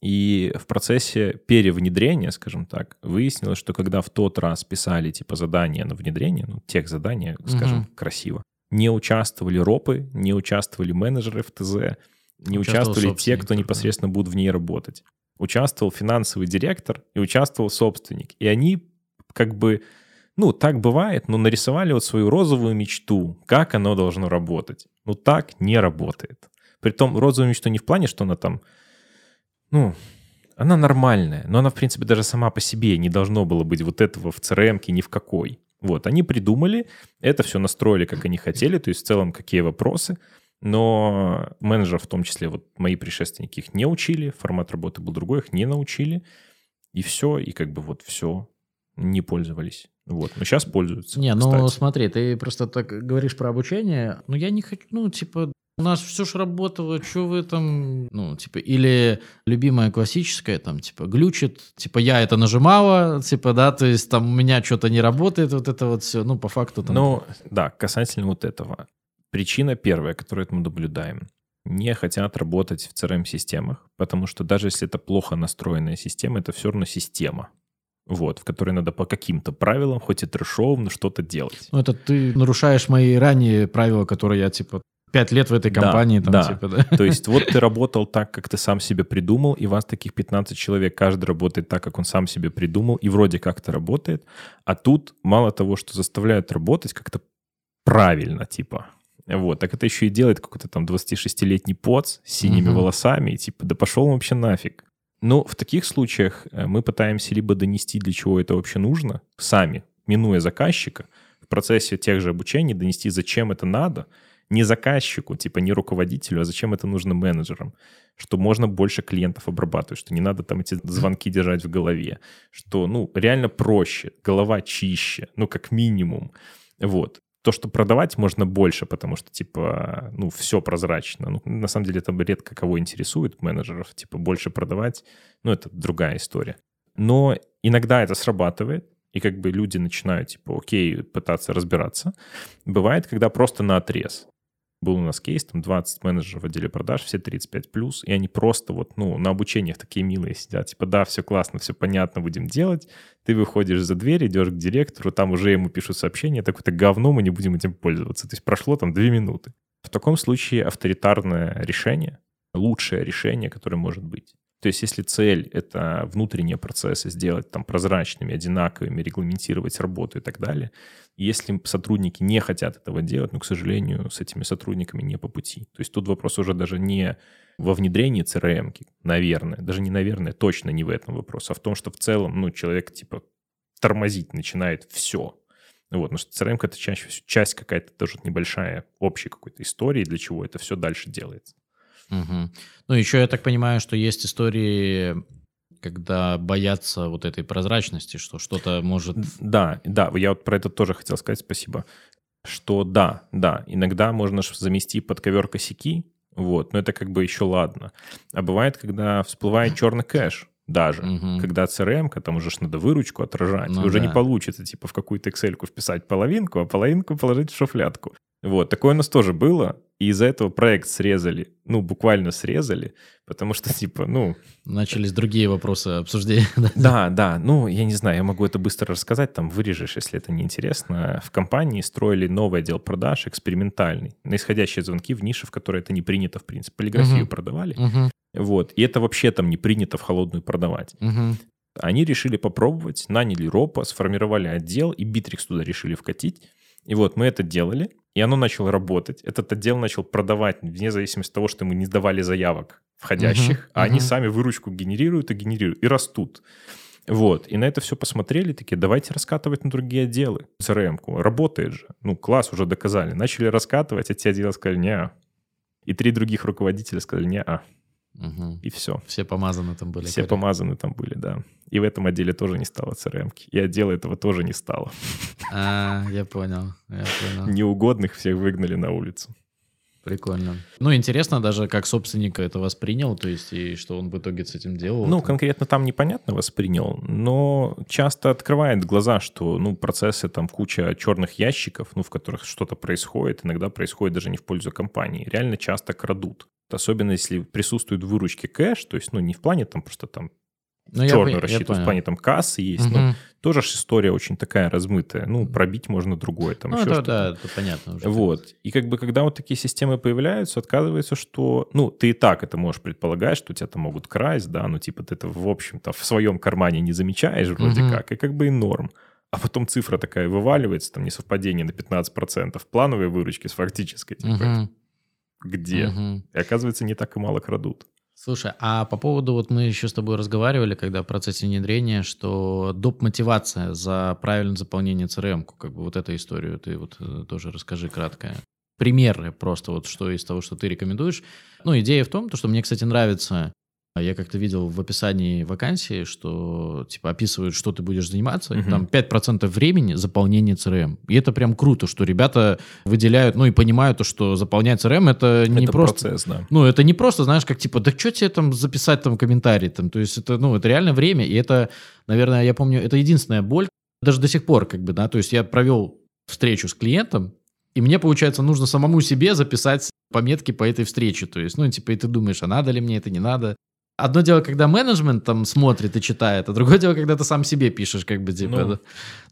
A: и в процессе перевнедрения, скажем так, выяснилось, что когда в тот раз писали типа задания на внедрение, ну, тех задания, скажем,
B: Мгм.
A: красиво, не участвовали ропы, не участвовали менеджеры в ТЗ, не
B: Участвовал
A: участвовали те, кто непосредственно будут в ней работать. Участвовал финансовый директор и участвовал собственник. И они как бы, ну, так бывает, но нарисовали вот свою розовую мечту, как оно должно работать. Ну, так не работает. Притом розовую мечту не в плане, что она там, ну, она нормальная, но она, в принципе, даже сама по себе не должно было быть вот этого в crm ни в какой. Вот, они придумали, это все настроили, как они хотели, то есть в целом какие вопросы, но менеджеров, в том числе вот мои предшественники, их не учили, формат работы был другой, их не научили, и все, и как бы вот все, не пользовались. Вот, но сейчас пользуются.
B: Не, ну
A: кстати.
B: смотри, ты просто так говоришь про обучение, но я не хочу, ну, типа, у нас все же работало, что вы там, ну, типа, или любимая классическая, там, типа, глючит, типа, я это нажимала, типа, да, то есть там у меня что-то не работает, вот это вот все, ну, по факту там...
A: Ну, да, касательно вот этого. Причина первая, которую мы наблюдаем. не хотят работать в CRM-системах, потому что даже если это плохо настроенная система, это все равно система вот, в которой надо по каким-то правилам, хоть и трешовым, но что-то делать.
B: Ну, это ты нарушаешь мои ранние правила, которые я, типа, пять лет в этой компании. Да, там, да. Типа,
A: да. То есть вот ты работал так, как ты сам себе придумал, и вас таких 15 человек, каждый работает так, как он сам себе придумал, и вроде как-то работает. А тут мало того, что заставляют работать как-то правильно, типа. Вот, так это еще и делает какой-то там 26-летний поц с синими угу. волосами, и типа, да пошел он вообще нафиг. Но в таких случаях э, мы пытаемся либо донести, для чего это вообще нужно, сами, минуя заказчика, в процессе тех же обучений донести, зачем это надо, не заказчику, типа не руководителю, а зачем это нужно менеджерам, что можно больше клиентов обрабатывать, что не надо там эти звонки держать в голове, что, ну, реально проще, голова чище, ну, как минимум. Вот то, что продавать можно больше, потому что, типа, ну, все прозрачно. Ну, на самом деле, это редко кого интересует менеджеров. Типа, больше продавать, ну, это другая история. Но иногда это срабатывает, и как бы люди начинают, типа, окей, пытаться разбираться. Бывает, когда просто на отрез был у нас кейс, там 20 менеджеров в отделе продаж, все 35 плюс, и они просто вот, ну, на обучениях такие милые сидят, типа, да, все классно, все понятно, будем делать. Ты выходишь за дверь, идешь к директору, там уже ему пишут сообщение, такое-то говно, мы не будем этим пользоваться. То есть прошло там 2 минуты. В таком случае авторитарное решение, лучшее решение, которое может быть. То есть если цель — это внутренние процессы сделать там прозрачными, одинаковыми, регламентировать работу и так далее, если сотрудники не хотят этого делать, ну, к сожалению, с этими сотрудниками не по пути. То есть тут вопрос уже даже не во внедрении CRM, наверное, даже не наверное, точно не в этом вопрос, а в том, что в целом, ну, человек типа тормозить начинает все. Вот, потому что CRM — это чаще часть какая-то тоже небольшая общей какой-то истории, для чего это все дальше делается.
B: Угу. Ну, еще я так понимаю, что есть истории, когда боятся вот этой прозрачности, что что-то может...
A: Да, да, я вот про это тоже хотел сказать, спасибо. Что да, да, иногда можно замести под ковер косяки, вот, но это как бы еще ладно. А бывает, когда всплывает черный кэш, даже. Угу. Когда CRM, там уже ж надо выручку отражать. Ну, уже да. не получится, типа, в какую-то Excel вписать половинку, а половинку положить в шуфлядку. Вот, такое у нас тоже было. И из-за этого проект срезали, ну, буквально срезали, потому что, типа, ну...
B: Начались другие вопросы обсуждения.
A: Да, да, ну, я не знаю, я могу это быстро рассказать, там вырежешь, если это неинтересно. В компании строили новый отдел продаж, экспериментальный, на исходящие звонки в нише, в которой это не принято, в принципе. Полиграфию угу. продавали, угу. вот, и это вообще там не принято в холодную продавать. Угу. Они решили попробовать, наняли РОПа, сформировали отдел, и Битрикс туда решили вкатить. И вот мы это делали, и оно начало работать. Этот отдел начал продавать вне зависимости от того, что мы не сдавали заявок входящих, uh-huh, а uh-huh. они сами выручку генерируют и генерируют, и растут. Вот, и на это все посмотрели, такие, давайте раскатывать на другие отделы. CRM-ку, работает же. Ну, класс, уже доказали. Начали раскатывать, а те отделы сказали, не И три других руководителя сказали, не Угу. И все.
B: Все помазаны там были.
A: Все помазаны там были, да. И в этом отделе тоже не стало crm -ки. И отдела этого тоже не стало.
B: А, я понял, я понял.
A: Неугодных всех выгнали на улицу.
B: Прикольно. Ну, интересно даже, как собственник это воспринял, то есть, и что он в итоге с этим делал.
A: Ну, конкретно там непонятно воспринял, но часто открывает глаза, что, ну, процессы, там куча черных ящиков, ну, в которых что-то происходит, иногда происходит даже не в пользу компании, реально часто крадут. Особенно если присутствует в выручке кэш, то есть, ну, не в плане там просто там ну, черную я, рассчитывать, в плане там кассы есть, угу. но тоже история очень такая размытая. Ну, пробить можно другое, там ну, еще
B: что-то. Да, это понятно. Уже
A: вот. И как бы, когда вот такие системы появляются, отказывается, что, ну, ты и так это можешь предполагать, что тебя там могут красть, да, ну, типа ты это, в общем-то, в своем кармане не замечаешь вроде угу. как, и как бы и норм. А потом цифра такая вываливается, там несовпадение на 15% плановой выручки с фактической. Типа, угу где. Угу. И оказывается, не так и мало крадут.
B: Слушай, а по поводу, вот мы еще с тобой разговаривали, когда в процессе внедрения, что доп. мотивация за правильное заполнение CRM, как бы вот эту историю ты вот э, тоже расскажи кратко. Примеры просто вот что из того, что ты рекомендуешь. Ну, идея в том, то, что мне, кстати, нравится я как-то видел в описании вакансии, что типа описывают, что ты будешь заниматься, uh-huh. там 5% времени заполнение CRM. И это прям круто, что ребята выделяют, ну и понимают, то, что заполнять CRM это не это просто...
A: процесс, да.
B: Ну, это не просто, знаешь, как типа, да что тебе там записать там комментарий, там, то есть это, ну, это реально время, и это, наверное, я помню, это единственная боль, даже до сих пор, как бы, да, то есть я провел встречу с клиентом, и мне, получается, нужно самому себе записать пометки по этой встрече. То есть, ну, типа, и ты думаешь, а надо ли мне это, не надо. Одно дело, когда менеджмент там смотрит и читает, а другое дело, когда ты сам себе пишешь, как бы, типа. Ну. Да.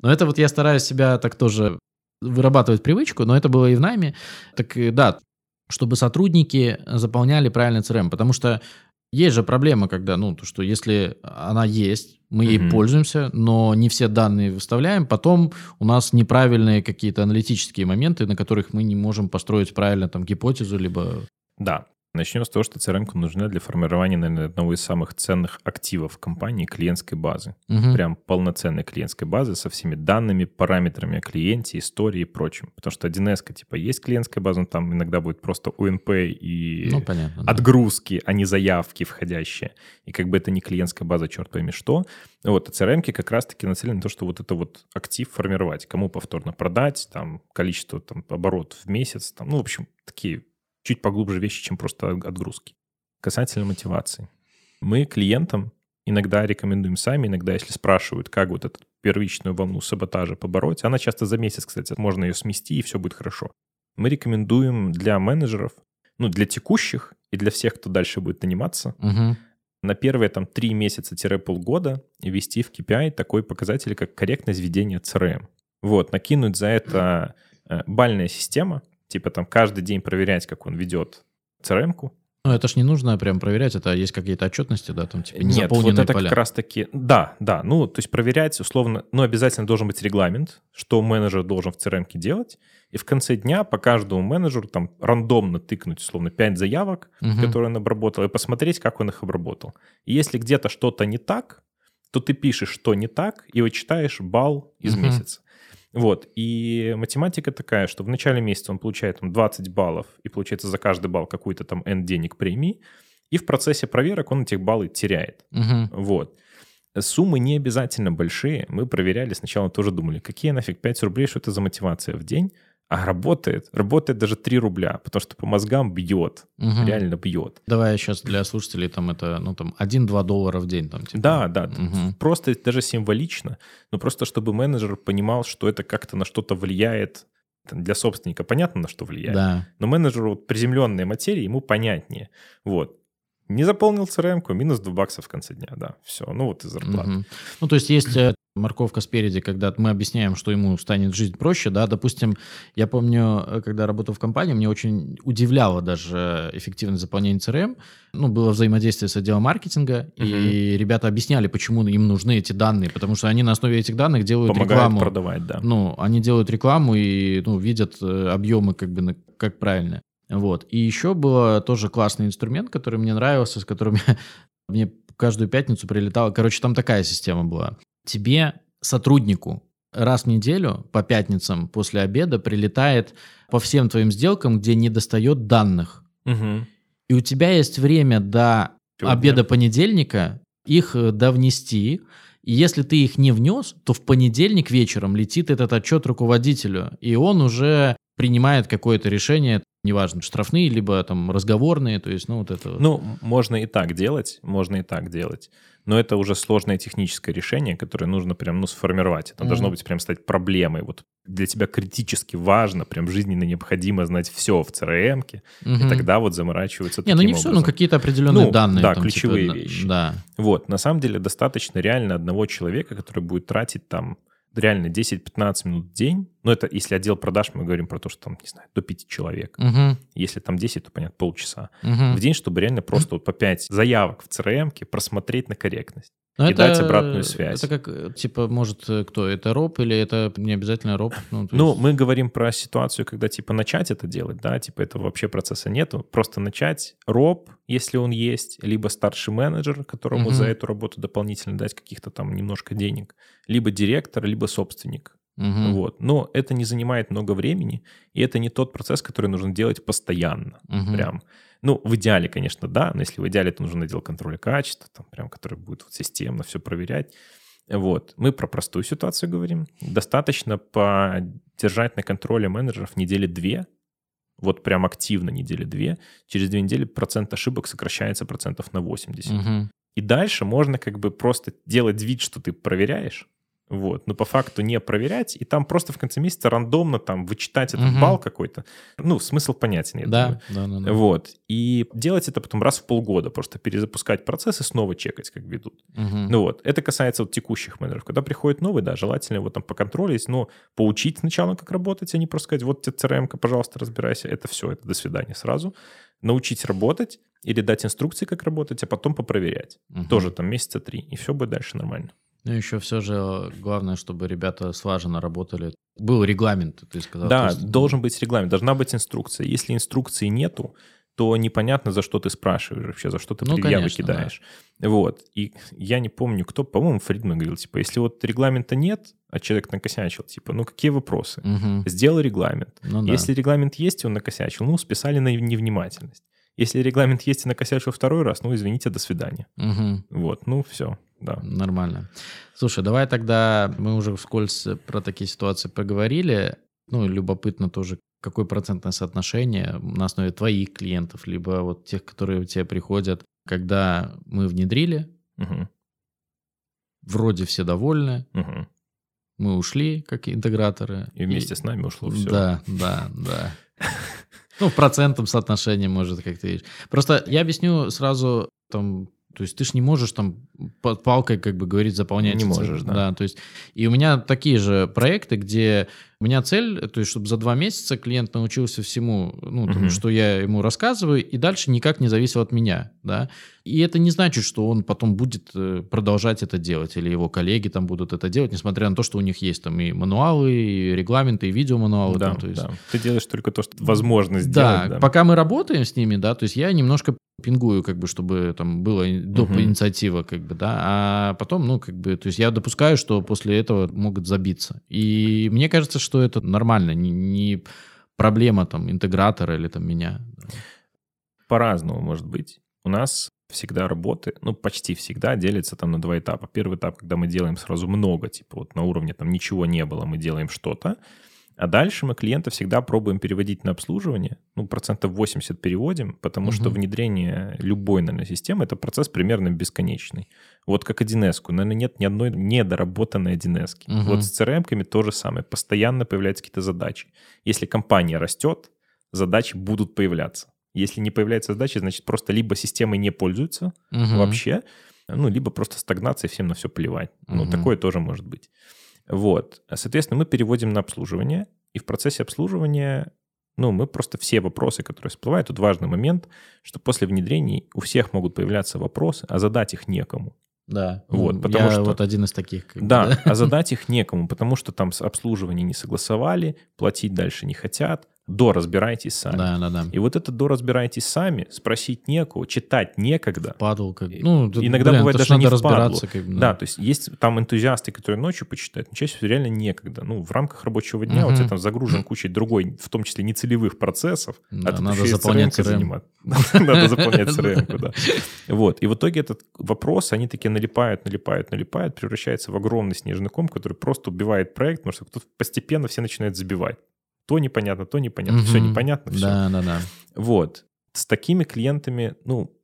B: Но это вот я стараюсь себя так тоже вырабатывать привычку, но это было и в найме. Так да, чтобы сотрудники заполняли правильно CRM, потому что есть же проблема, когда, ну, то, что если она есть, мы ей mm-hmm. пользуемся, но не все данные выставляем, потом у нас неправильные какие-то аналитические моменты, на которых мы не можем построить правильно там гипотезу, либо...
A: Да, Начнем с того, что CRM нужна для формирования, наверное, одного из самых ценных активов компании клиентской базы. Угу. Прям полноценной клиентской базы со всеми данными, параметрами о клиенте, истории и прочим. Потому что 1С, типа, есть клиентская база, но там иногда будет просто УНП и ну, понятно, отгрузки, да. а не заявки входящие. И как бы это не клиентская база, черт пойми что. Вот, а CRM как раз-таки нацелены на то, что вот это вот актив формировать. Кому повторно продать, там, количество там, оборотов в месяц, там, ну, в общем, такие чуть поглубже вещи, чем просто отгрузки. Касательно мотивации. Мы клиентам иногда рекомендуем сами, иногда, если спрашивают, как вот эту первичную волну саботажа побороть, она часто за месяц, кстати, можно ее смести, и все будет хорошо. Мы рекомендуем для менеджеров, ну, для текущих и для всех, кто дальше будет наниматься, угу. на первые там три месяца-полгода ввести в KPI такой показатель, как корректность ведения CRM. Вот, накинуть за это э, бальная система, Типа там каждый день проверять, как он ведет CRM-ку.
B: Ну, это ж не нужно прям проверять, это есть какие-то отчетности, да, там типа
A: Нет, вот это поля. как раз-таки, да, да, ну, то есть проверять условно, ну, обязательно должен быть регламент, что менеджер должен в CRM делать, и в конце дня по каждому менеджеру там рандомно тыкнуть, условно, 5 заявок, угу. которые он обработал, и посмотреть, как он их обработал. И если где-то что-то не так, то ты пишешь, что не так, и вычитаешь балл из угу. месяца. Вот, и математика такая, что в начале месяца он получает там, 20 баллов, и получается за каждый балл какой-то там N денег премии, и в процессе проверок он эти баллы теряет. Угу. Вот. Суммы не обязательно большие. Мы проверяли, сначала тоже думали, какие нафиг 5 рублей, что это за мотивация в день? А работает, работает даже 3 рубля, потому что по мозгам бьет, угу. реально бьет.
B: Давай сейчас для слушателей там это, ну там 1-2 доллара в день. Там,
A: типа. Да, да, угу. просто даже символично, но просто чтобы менеджер понимал, что это как-то на что-то влияет, для собственника понятно, на что влияет, да. но менеджеру вот приземленные материи ему понятнее. Вот. Не заполнил CRM-ку, минус 2 бакса в конце дня, да, все, ну вот и зарплата. Угу.
B: Ну, то есть есть э, морковка спереди, когда мы объясняем, что ему станет жизнь проще, да, допустим, я помню, э, когда работал в компании, мне очень удивляло даже эффективность заполнения CRM, ну, было взаимодействие с отделом маркетинга, угу. и ребята объясняли, почему им нужны эти данные, потому что они на основе этих данных делают Помогают рекламу.
A: продавать, да.
B: Ну, они делают рекламу и, ну, видят э, объемы, как бы, как правильно. Вот. И еще был тоже классный инструмент, который мне нравился, с которым мне каждую пятницу прилетал. Короче, там такая система была. Тебе, сотруднику, раз в неделю по пятницам после обеда прилетает по всем твоим сделкам, где не достает данных. Угу. И у тебя есть время до Сегодня. обеда понедельника их э, довнести. И если ты их не внес, то в понедельник вечером летит этот отчет руководителю, и он уже принимает какое-то решение, неважно, штрафные, либо там разговорные, то есть, ну, вот это...
A: Ну, можно и так делать, можно и так делать, но это уже сложное техническое решение, которое нужно прям, ну, сформировать. Это mm-hmm. должно быть прям стать проблемой. Вот для тебя критически важно, прям жизненно необходимо знать все в CRM, mm-hmm. и тогда вот заморачиваются
B: Не, ну не все, но какие-то определенные ну, данные.
A: Да,
B: там,
A: ключевые
B: типа,
A: вещи.
B: Да.
A: Вот, на самом деле достаточно реально одного человека, который будет тратить там реально 10-15 минут в день, ну это если отдел продаж, мы говорим про то, что там, не знаю, до 5 человек. Угу. Если там 10, то, понятно, полчаса. Угу. В день, чтобы реально просто вот по 5 заявок в CRM просмотреть на корректность. Но и это, дать обратную связь.
B: Это как, типа, может, э, кто? Это роб или это не обязательно роб?
A: Ну, ну есть... мы говорим про ситуацию, когда, типа, начать это делать, да, типа, этого вообще процесса нету. Просто начать роб, если он есть, либо старший менеджер, которому угу. за эту работу дополнительно дать каких-то там немножко денег, либо директор, либо собственник. Угу. Вот. Но это не занимает много времени, и это не тот процесс, который нужно делать постоянно. Угу. Прям. Ну, в идеале, конечно, да, но если в идеале, то нужен отдел контроля качества, там прям, который будет вот системно все проверять. Вот. Мы про простую ситуацию говорим. Достаточно подержать на контроле менеджеров недели две, вот прям активно недели две. Через две недели процент ошибок сокращается процентов на 80. Угу. И дальше можно как бы просто делать вид, что ты проверяешь, вот, но по факту не проверять, и там просто в конце месяца рандомно там вычитать этот
B: Мгм.
A: балл какой-то. Ну, смысл понятен, я думаю.
B: Да, да, да. да.
A: Вот. И делать это потом раз в полгода, просто перезапускать процесс и снова чекать, как ведут.
B: Мгм.
A: Ну вот, это касается вот текущих менеджеров. Когда приходит новый, да, желательно его там поконтролить, но поучить сначала, как работать, а не просто сказать, вот тебе crm пожалуйста, разбирайся. Это все, это до свидания сразу. Научить работать или дать инструкции, как работать, а потом попроверять.
B: Мгм.
A: Тоже там месяца три, и все будет дальше нормально.
B: Ну, еще все же э, главное, чтобы ребята слаженно работали. Был регламент, ты сказал.
A: да,
B: есть-
A: должен быть регламент, должна быть инструкция. Если инструкции нету, то непонятно, за что ты спрашиваешь вообще, за что ты
B: Ну,
A: предъявы
B: конечно,
A: кидаешь. Вот. И я не помню, кто, по-моему, Фридман говорил, типа, если вот регламента нет, а человек накосячил, типа, ну какие вопросы?
B: Мгм.
A: Сделай регламент.
B: Ну да.
A: Если регламент есть, и он накосячил, ну, списали на невнимательность. Если регламент есть и накосячил второй раз, ну, извините, до свидания.
B: Мгм.
A: Вот, ну, все, да.
B: Нормально. Слушай, давай тогда мы уже вскользь про такие ситуации поговорили. Ну, любопытно тоже, какое процентное соотношение на основе твоих клиентов, либо вот тех, которые у тебя приходят, когда мы внедрили,
A: Мгм,
B: вроде все довольны,
A: мгм.
B: мы ушли как интеграторы.
A: И вместе с нами ушло все.
B: Да, да, да. Ну, в процентном соотношении, может, как ты видишь. Просто я объясню сразу, там, то есть ты ж не можешь там под палкой, как бы говорить, заполнять.
A: Не можешь, да.
B: Да, то есть и у меня такие же проекты, где у меня цель, то есть чтобы за два месяца клиент научился всему, ну, там,
A: Мгм.
B: что я ему рассказываю, и дальше никак не зависел от меня, да. И это не значит, что он потом будет э, продолжать это делать, или его коллеги там будут это делать, несмотря на то, что у них есть там и мануалы, и регламенты, и видеомануалы.
A: Да,
B: там, то есть...
A: да. Ты делаешь только то, что возможно
B: Да,
A: сделать. Да,
B: пока мы работаем с ними, да, то есть я немножко пингую, как бы, чтобы там было доп.
A: Мгм.
B: инициатива, как бы, да, а потом, ну, как бы, то есть я допускаю, что после этого могут забиться. И мне кажется, что это нормально, не, не проблема там интегратора или там меня.
A: По-разному может быть. У нас всегда работы, ну, почти всегда делятся там на два этапа. Первый этап, когда мы делаем сразу много, типа вот на уровне там ничего не было, мы делаем что-то. А дальше мы клиента всегда пробуем переводить на обслуживание. Ну, процентов 80 переводим, потому что
B: Мгм.
A: внедрение любой, наверное, системы — это процесс примерно бесконечный. Вот как 1С. Наверное, нет ни одной недоработанной 1С.
B: Мгм.
A: Вот с CRM-ками то же самое. Постоянно появляются какие-то задачи. Если компания растет, задачи будут появляться. Если не появляются задачи, значит, просто либо системой не пользуются
B: Мгм.
A: вообще, ну, либо просто стагнация, всем на все плевать. Ну,
B: Мгм.
A: такое тоже может быть. Вот. Соответственно, мы переводим на обслуживание, и в процессе обслуживания, ну, мы просто все вопросы, которые всплывают, тут важный момент, что после внедрений у всех могут появляться вопросы, а задать их некому.
B: Да,
A: Вот, потому
B: я
A: что-
B: вот один из таких. как бы,
A: Да, а задать их некому, потому что там с обслуживанием не согласовали, платить дальше не хотят, до разбирайтесь сами.
B: Да, да, да.
A: И вот это до разбирайтесь сами, спросить некого, читать некогда.
B: Падал как... Ну,
A: Иногда
B: блин,
A: бывает даже не
B: надо
A: впадло.
B: разбираться. Как, бы,
A: Да, то есть есть там энтузиасты, которые ночью почитают, но чаще всего реально некогда. Ну, в рамках рабочего дня у
B: Мгм.
A: тебя там загружен кучей другой, в том числе нецелевых процессов,
B: Да,
A: а тут
B: надо
A: еще
B: заполнять
A: заниматься. Надо заполнять CRM, да. Вот. И в итоге этот вопрос, они такие налипают, налипают, налипают, превращается в огромный снежный ком, который просто убивает проект, потому что тут постепенно все начинают забивать. То непонятно, то непонятно, все
B: Мгм.
A: непонятно, все.
B: Да, да, да.
A: Вот. С такими клиентами, ну,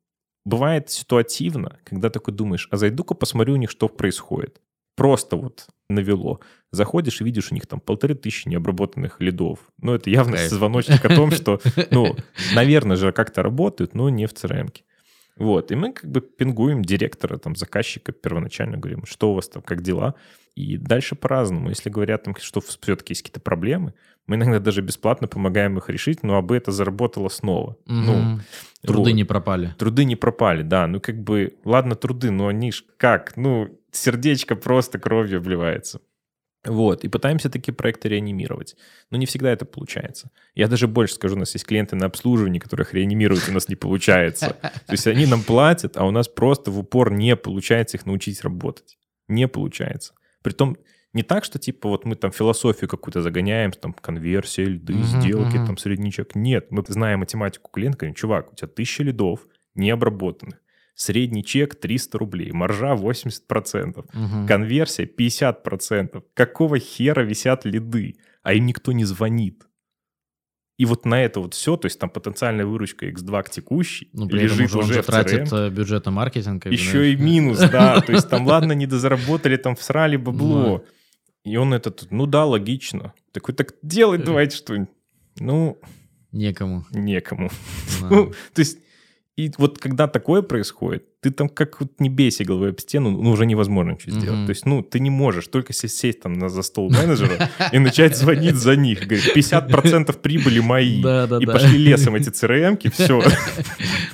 A: бывает ситуативно, когда такой думаешь, а зайду-ка посмотрю у них, что происходит. Просто вот навело. Заходишь и видишь у них там полторы тысячи необработанных лидов. Ну, это явно
B: Кайф.
A: звоночник о том, что, ну, наверное же, как-то работают, но не в crm -ке. Вот, и мы как бы пингуем директора, там, заказчика первоначально, говорим, что у вас там, как дела? И дальше по-разному. Если говорят, там, что все-таки есть какие-то проблемы, мы иногда даже бесплатно помогаем их решить, но абы это заработало снова. Ну,
B: Мгм. Труды
A: вот.
B: не пропали.
A: Труды не пропали, да. Ну, как бы, ладно, труды, но они ж как? Ну, сердечко просто кровью обливается. Вот, и пытаемся такие проекты реанимировать. Но не всегда это получается. Я даже больше скажу, у нас есть клиенты на обслуживании, которых реанимировать у нас не получается. То есть они нам платят, а у нас просто в упор не получается их научить работать. Не получается. Притом не так, что типа вот мы там философию какую-то загоняем, там конверсия, льды,
B: Мгм,
A: сделки,
B: мгм.
A: там среднячок. Нет, мы знаем математику клиента, говорим, чувак, у тебя тысяча лидов необработанных. Средний чек 300 рублей, маржа 80%,
B: Мгм.
A: конверсия 50%. Какого хера висят лиды, а им никто не звонит? И вот на это вот все, то есть там потенциальная выручка X2 к текущей
B: ну, при
A: лежит
B: уже,
A: уже в
B: тратит
A: CRM.
B: э, бюджет на маркетинг.
A: Еще и минус, да. То есть там, ладно, не дозаработали, там всрали
B: Ну.
A: бабло. И он этот, ну да, логично. Такой, так делать давайте что-нибудь. Ну,
B: Некому.
A: некому.
B: да.
A: Ну, то есть, и вот когда такое происходит, ты там как вот не бейся головой об стену, ну, уже невозможно ничего сделать.
B: Мгм.
A: То есть, ну, ты не можешь только се- сесть там на, за стол менеджера и начать звонить за них. Говорит, 50% прибыли мои.
B: Да, да,
A: И
B: да.
A: пошли лесом эти CRM-ки, все.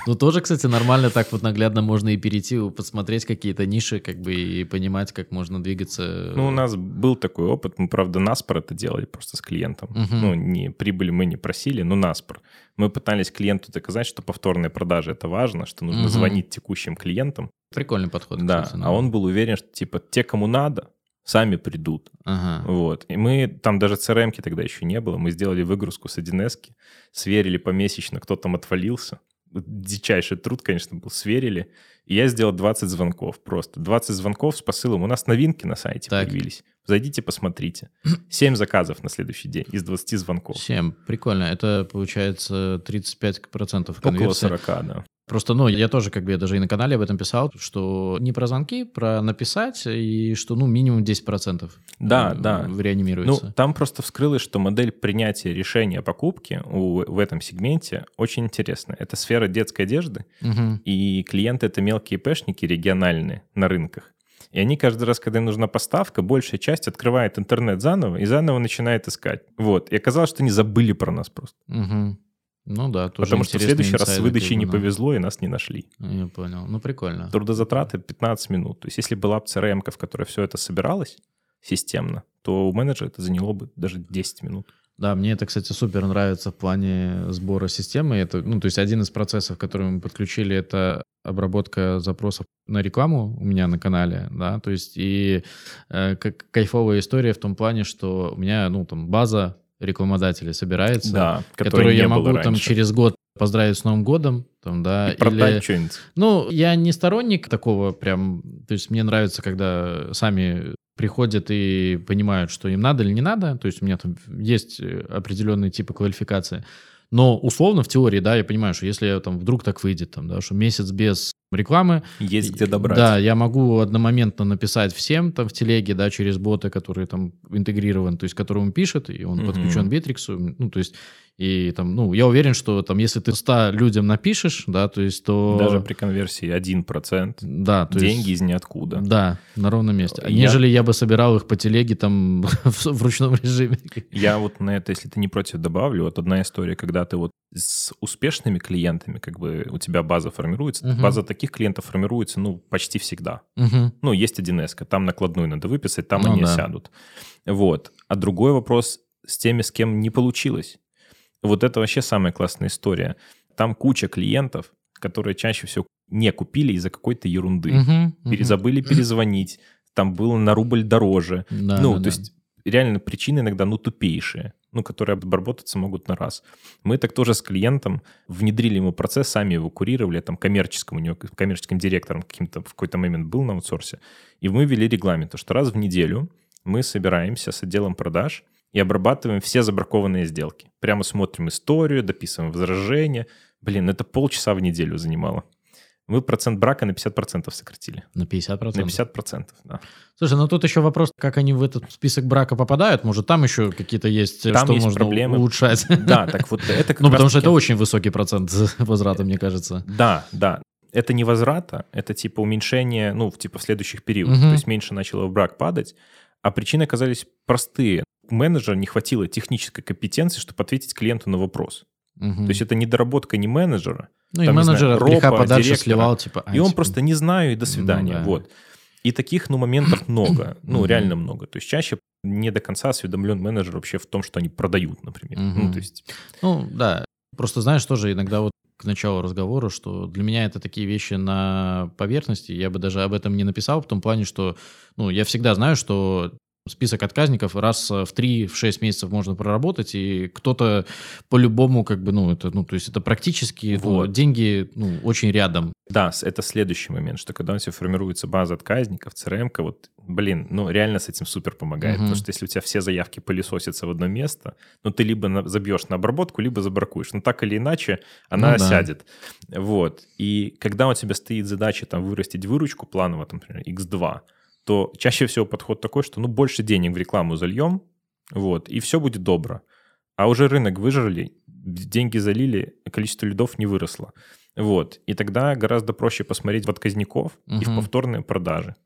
B: Ну, тоже, кстати, нормально так вот наглядно можно и перейти, посмотреть какие-то ниши, как бы, и понимать, как можно двигаться.
A: Ну, у нас был такой опыт, мы, правда, наспор это делали просто с клиентом.
B: Мгм.
A: Ну, не прибыли мы не просили, но наспор. Мы пытались клиенту доказать, что повторные продажи это важно, что нужно
B: Мгм.
A: звонить текущим клиентам.
B: Прикольный подход,
A: Да,
B: кстати,
A: а он был уверен, что типа те, кому надо, сами придут.
B: Ага.
A: Вот. И мы, там даже crm тогда еще не было, мы сделали выгрузку с 1С, сверили помесячно, кто там отвалился. Дичайший труд, конечно, был, сверили. И я сделал 20 звонков просто. 20 звонков с посылом. У нас новинки на сайте
B: Так.
A: появились. Зайдите, посмотрите. 7 заказов на следующий день из 20 звонков.
B: Семь. Прикольно. Это получается 35%
A: Около
B: конверсии.
A: 40, да.
B: Просто, ну, я тоже, как бы, я даже и на канале об этом писал, что не про звонки, про написать, и что, ну, минимум 10%
A: Да,
B: э,
A: да.
B: реанимируется.
A: Ну, там просто вскрылось, что модель принятия решения о покупке у, в этом сегменте очень интересная. Это сфера детской одежды,
B: Мгм.
A: и клиенты — это мелкие пэшники региональные на рынках. И они каждый раз, когда им нужна поставка, большая часть открывает интернет заново и заново начинает искать. Вот. И оказалось, что они забыли про нас просто.
B: Мгм. Ну да, тоже
A: Потому что в следующий раз с выдачей не повезло, и нас не нашли.
B: Я понял. Ну, прикольно.
A: Трудозатраты 15 минут. То есть если была бы crm в которой все это собиралось системно, то у менеджера это заняло бы даже 10 минут.
B: Да, мне это, кстати, супер нравится в плане сбора системы. Это, ну, то есть один из процессов, который мы подключили, это обработка запросов на рекламу у меня на канале, да, то есть и э, как кайфовая история в том плане, что у меня, ну, там, база рекламодателей собирается,
A: Да,
B: которую
A: не
B: я могу там через год поздравить с Новым годом, там, да,
A: И продать
B: или...
A: что-нибудь.
B: Ну, я не сторонник такого прям, то есть мне нравится, когда сами приходят и понимают, что им надо или не надо, то есть у меня там есть э, определенные типы квалификации, но условно в теории, да, я понимаю, что если я там вдруг так выйдет, там, да, что месяц без рекламы,
A: Есть где добрать.
B: да, я могу одномоментно написать всем там в телеге, да, через бота, который там интегрирован, то есть которому пишет, и он
A: Мгм.
B: подключен к Битриксу, ну, то есть, и там, ну, я уверен, что там, если ты 100 людям напишешь, да, то есть, то...
A: Даже при конверсии 1%.
B: Да, то
A: деньги
B: есть...
A: из ниоткуда.
B: Да, на ровном месте. А
A: Я-
B: Нежели я бы собирал их по телеге там в, ручном режиме.
A: Я вот на это, если ты не против, добавлю. Вот одна история, когда ты вот с успешными клиентами, как бы у тебя база формируется.
B: Мгм.
A: База таких клиентов формируется, ну, почти всегда.
B: Мгм.
A: Ну, есть 1С, там накладную надо выписать, там
B: Ну
A: они
B: да.
A: сядут. Вот. А другой вопрос с теми, с кем не получилось. Вот это вообще самая классная история. Там куча клиентов, которые чаще всего не купили из-за какой-то ерунды.
B: Мгм.
A: Перезабыли перезвонить, там было на рубль дороже.
B: Да,
A: ну,
B: да,
A: то
B: да.
A: есть реально причины иногда, ну, тупейшие, ну, которые обработаться могут на раз. Мы так тоже с клиентом внедрили ему процесс, сами его курировали, там, коммерческим, у него коммерческим директором каким-то в какой-то момент был на аутсорсе, и мы ввели регламент, что раз в неделю мы собираемся с отделом продаж и обрабатываем все забракованные сделки. Прямо смотрим историю, дописываем возражения. Блин, это полчаса в неделю занимало. Мы процент брака на 50% сократили.
B: На 50%.
A: На 50%, да.
B: Слушай, ну тут еще вопрос, как они в этот список брака попадают. Может, там еще какие-то есть,
A: Там
B: что
A: есть
B: можно
A: проблемы.
B: улучшать.
A: Да, так вот это как
B: Ну, потому что это очень высокий процент возврата, мне кажется.
A: Да, да. Это не возврата, это типа уменьшение, ну, типа в следующих периодах. То есть меньше начало в брак падать, а причины оказались простые. У менеджера не хватило технической компетенции, чтобы ответить клиенту на вопрос.
B: Мгм.
A: То есть это недоработка не менеджера,
B: Ну, и
A: там, знаю,
B: менеджер от греха
A: ропа,
B: подальше
A: директора.
B: сливал, типа... а,
A: и он
B: типа,
A: просто не знаю и до свидания.
B: да.
A: Вот. И таких, ну, моментов много. Ну, реально много. То есть чаще не до конца осведомлен менеджер вообще в том, что они продают, например. Ну, то есть
B: Ну, да. Просто знаешь, тоже иногда вот к началу разговора, что для меня это такие вещи на поверхности. Я бы даже об этом не написал в том плане, что, ну, я всегда знаю, что список отказников раз в 3-6 месяцев можно проработать, и кто-то по-любому, как бы, ну, это, ну, то есть это практически ну, вот. деньги, ну, очень рядом.
A: Да, это следующий момент, что когда у тебя формируется база отказников, CRM, вот, блин, ну, реально с этим супер помогает, угу. потому что если у тебя все заявки пылесосятся в одно место, ну, ты либо на, забьешь на обработку, либо забракуешь, но так или иначе она ну, да. сядет. Вот, и когда у тебя стоит задача там вырастить выручку планово, там, например, x2, то чаще всего подход такой, что ну больше денег в рекламу зальем, вот, и все будет добро. А уже рынок выжрали, деньги залили, количество лидов не выросло. Вот. И тогда гораздо проще посмотреть в отказников угу. и в повторные продажи.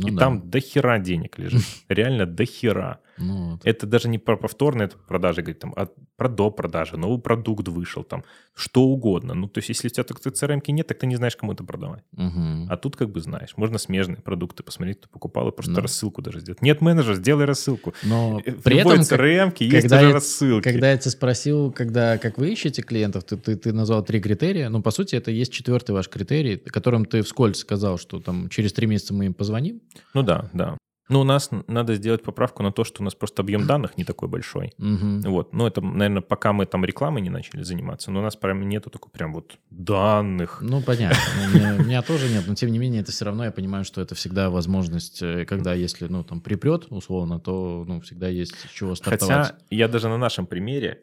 A: Ну, и да. там до хера денег лежит. Реально до хера. Ну, вот. Это даже не про повторные продажи, говорит, там, а про до продажи, новый продукт вышел, там, что угодно. Ну, то есть, если у тебя так CRM нет, так ты не знаешь, кому это продавать. Угу. А тут как бы знаешь. Можно смежные продукты посмотреть, кто покупал, и просто да. рассылку даже сделать. Нет менеджера, сделай рассылку.
B: Но э, в при этом, CRM есть когда я, рассылки. Когда я тебя спросил, когда, как вы ищете клиентов, ты, ты, ты назвал три критерия. Ну, по сути, это есть четвертый ваш критерий, которым ты вскользь сказал, что там через три месяца мы им позвоним.
A: Ну да, да. Ну, у нас надо сделать поправку на то, что у нас просто объем данных не такой большой. Угу. Вот. Ну, это, наверное, пока мы там рекламой не начали заниматься, но у нас прям нету такой прям вот данных.
B: Ну, понятно. Ну, у меня тоже нет, но тем не менее, это все равно, я понимаю, что это всегда возможность, э, когда если, ну, там, припрет, условно, то, ну, всегда есть с чего стартовать.
A: Хотя я даже на нашем примере,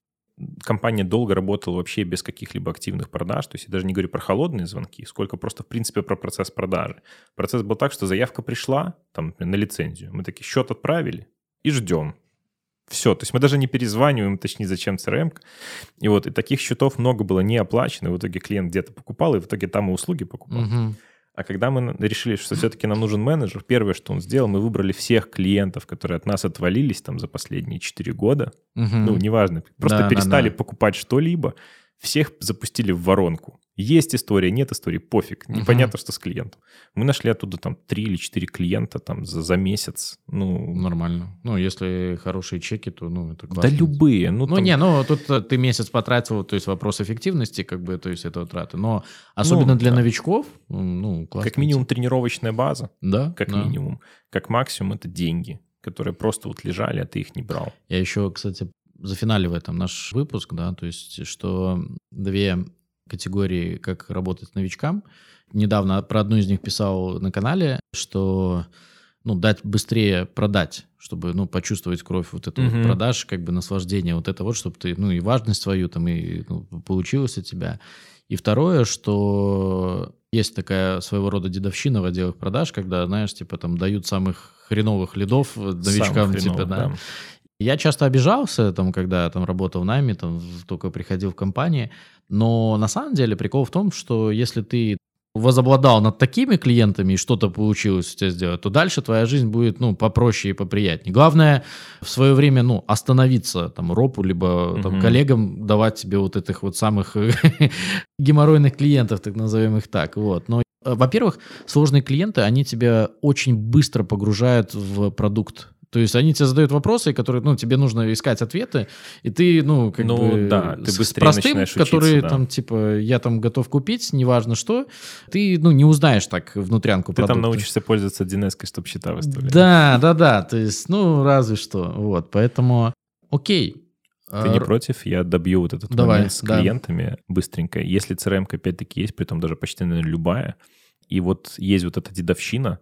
A: компания долго работала вообще без каких-либо активных продаж. То есть я даже не говорю про холодные звонки, сколько просто, в принципе, про процесс продажи. Процесс был так, что заявка пришла там, на лицензию. Мы такие счет отправили и ждем. Все, то есть мы даже не перезваниваем, точнее, зачем CRM. И вот и таких счетов много было не оплачено. В итоге клиент где-то покупал, и в итоге там и услуги покупал. Угу. А когда мы решили, что все-таки нам нужен менеджер, первое, что он сделал, мы выбрали всех клиентов, которые от нас отвалились там за последние 4 года. Угу. Ну, неважно. Просто да, перестали да, да. покупать что-либо, всех запустили в воронку. Есть история, нет истории, пофиг. Непонятно, угу. что с клиентом. Мы нашли оттуда там три или четыре клиента там за, за месяц. Ну,
B: Нормально. Ну, если хорошие чеки, то ну, это
A: классно. Да любые.
B: Ну, ну там... не, ну тут э, ты месяц потратил, то есть вопрос эффективности, как бы, то есть этого траты. Но особенно ну, для да. новичков, ну,
A: классно. Как минимум тренировочная база. Да. Как да. минимум. Как максимум это деньги, которые просто вот лежали, а ты их не брал.
B: Я еще, кстати, зафиналивая там наш выпуск, да, то есть что две категории, как работать новичкам. Недавно про одну из них писал на канале, что ну, дать быстрее продать, чтобы, ну, почувствовать кровь вот эту вот продаж, как бы наслаждение вот это вот, чтобы ты, ну, и важность свою там, и ну, получилось от тебя. И второе, что есть такая своего рода дедовщина в отделах продаж, когда, знаешь, типа там дают самых хреновых лидов новичкам, типа, хреновых, да. да. Я часто обижался, там, когда там работал в найме, там, только приходил в компании, но на самом деле прикол в том, что если ты возобладал над такими клиентами и что-то получилось у тебя сделать, то дальше твоя жизнь будет, ну, попроще и поприятнее. Главное в свое время, ну, остановиться, там, ропу, либо там, угу. коллегам давать тебе вот этих вот самых геморройных клиентов, так назовем их так, вот. Но, э, во-первых, сложные клиенты, они тебя очень быстро погружают в продукт то есть они тебе задают вопросы, которые, ну, тебе нужно искать ответы, и ты, ну, как
A: ну,
B: бы...
A: да, ты быстрее
B: простым,
A: начинаешь учиться, да.
B: там, типа, я там готов купить, неважно что, ты, ну, не узнаешь так внутрянку
A: Ты
B: продукта.
A: там научишься пользоваться dns чтобы счета выставлять.
B: Да, да, да, то есть, ну, разве что, вот, поэтому, окей,
A: ты не против? Я добью вот этот Давай, момент с да. клиентами быстренько. Если CRM опять-таки есть, при том даже почти наверное, любая, и вот есть вот эта дедовщина,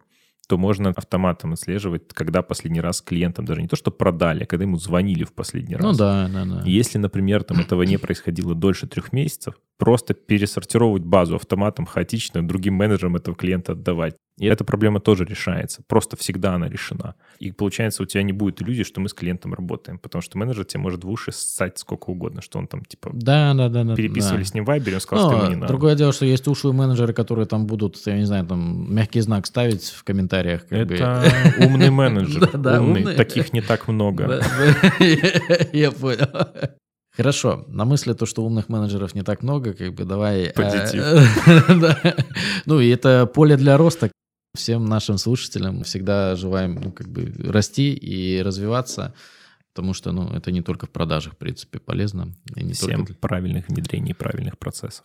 A: то можно автоматом отслеживать, когда последний раз клиентам даже не то, что продали, а когда ему звонили в последний ну
B: раз. Ну да, да, да.
A: Если, например, там этого не происходило дольше трех месяцев, просто пересортировать базу автоматом хаотично другим менеджерам этого клиента отдавать. И эта проблема тоже решается. Просто всегда она решена. И получается, у тебя не будет иллюзии, что мы с клиентом работаем. Потому что менеджер тебе может в уши ссать сколько угодно, что он там, типа,
B: да, да, да, да,
A: переписывали
B: да.
A: с ним в Вайбере, он сказал, Но, что ему не надо.
B: Другое дело, что есть ушлые менеджеры, которые там будут, я не знаю, там, мягкий знак ставить в комментариях.
A: Это умный менеджер. Умный. Таких не так много.
B: Я понял. Хорошо, на мысли то, что умных менеджеров не так много, как бы давай...
A: Позитив.
B: Ну, и это поле для роста. Всем нашим слушателям всегда желаем ну, как бы расти и развиваться, потому что ну, это не только в продажах, в принципе, полезно. И не
A: Всем
B: только...
A: правильных внедрений, правильных процессов.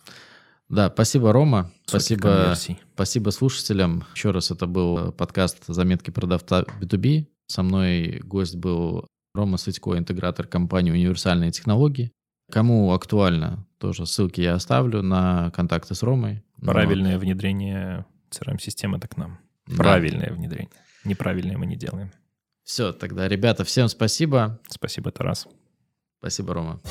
B: Да, спасибо, Рома. спасибо, спасибо слушателям. Еще раз, это был подкаст «Заметки продавца B2B». Со мной гость был Рома Сытько, интегратор компании «Универсальные технологии». Кому актуально, тоже ссылки я оставлю на контакты с Ромой.
A: Правильное Но... внедрение CRM-системы это к нам. Да. Правильное внедрение. Неправильное мы не делаем.
B: Все, тогда, ребята, всем спасибо.
A: Спасибо, Тарас.
B: Спасибо, Рома.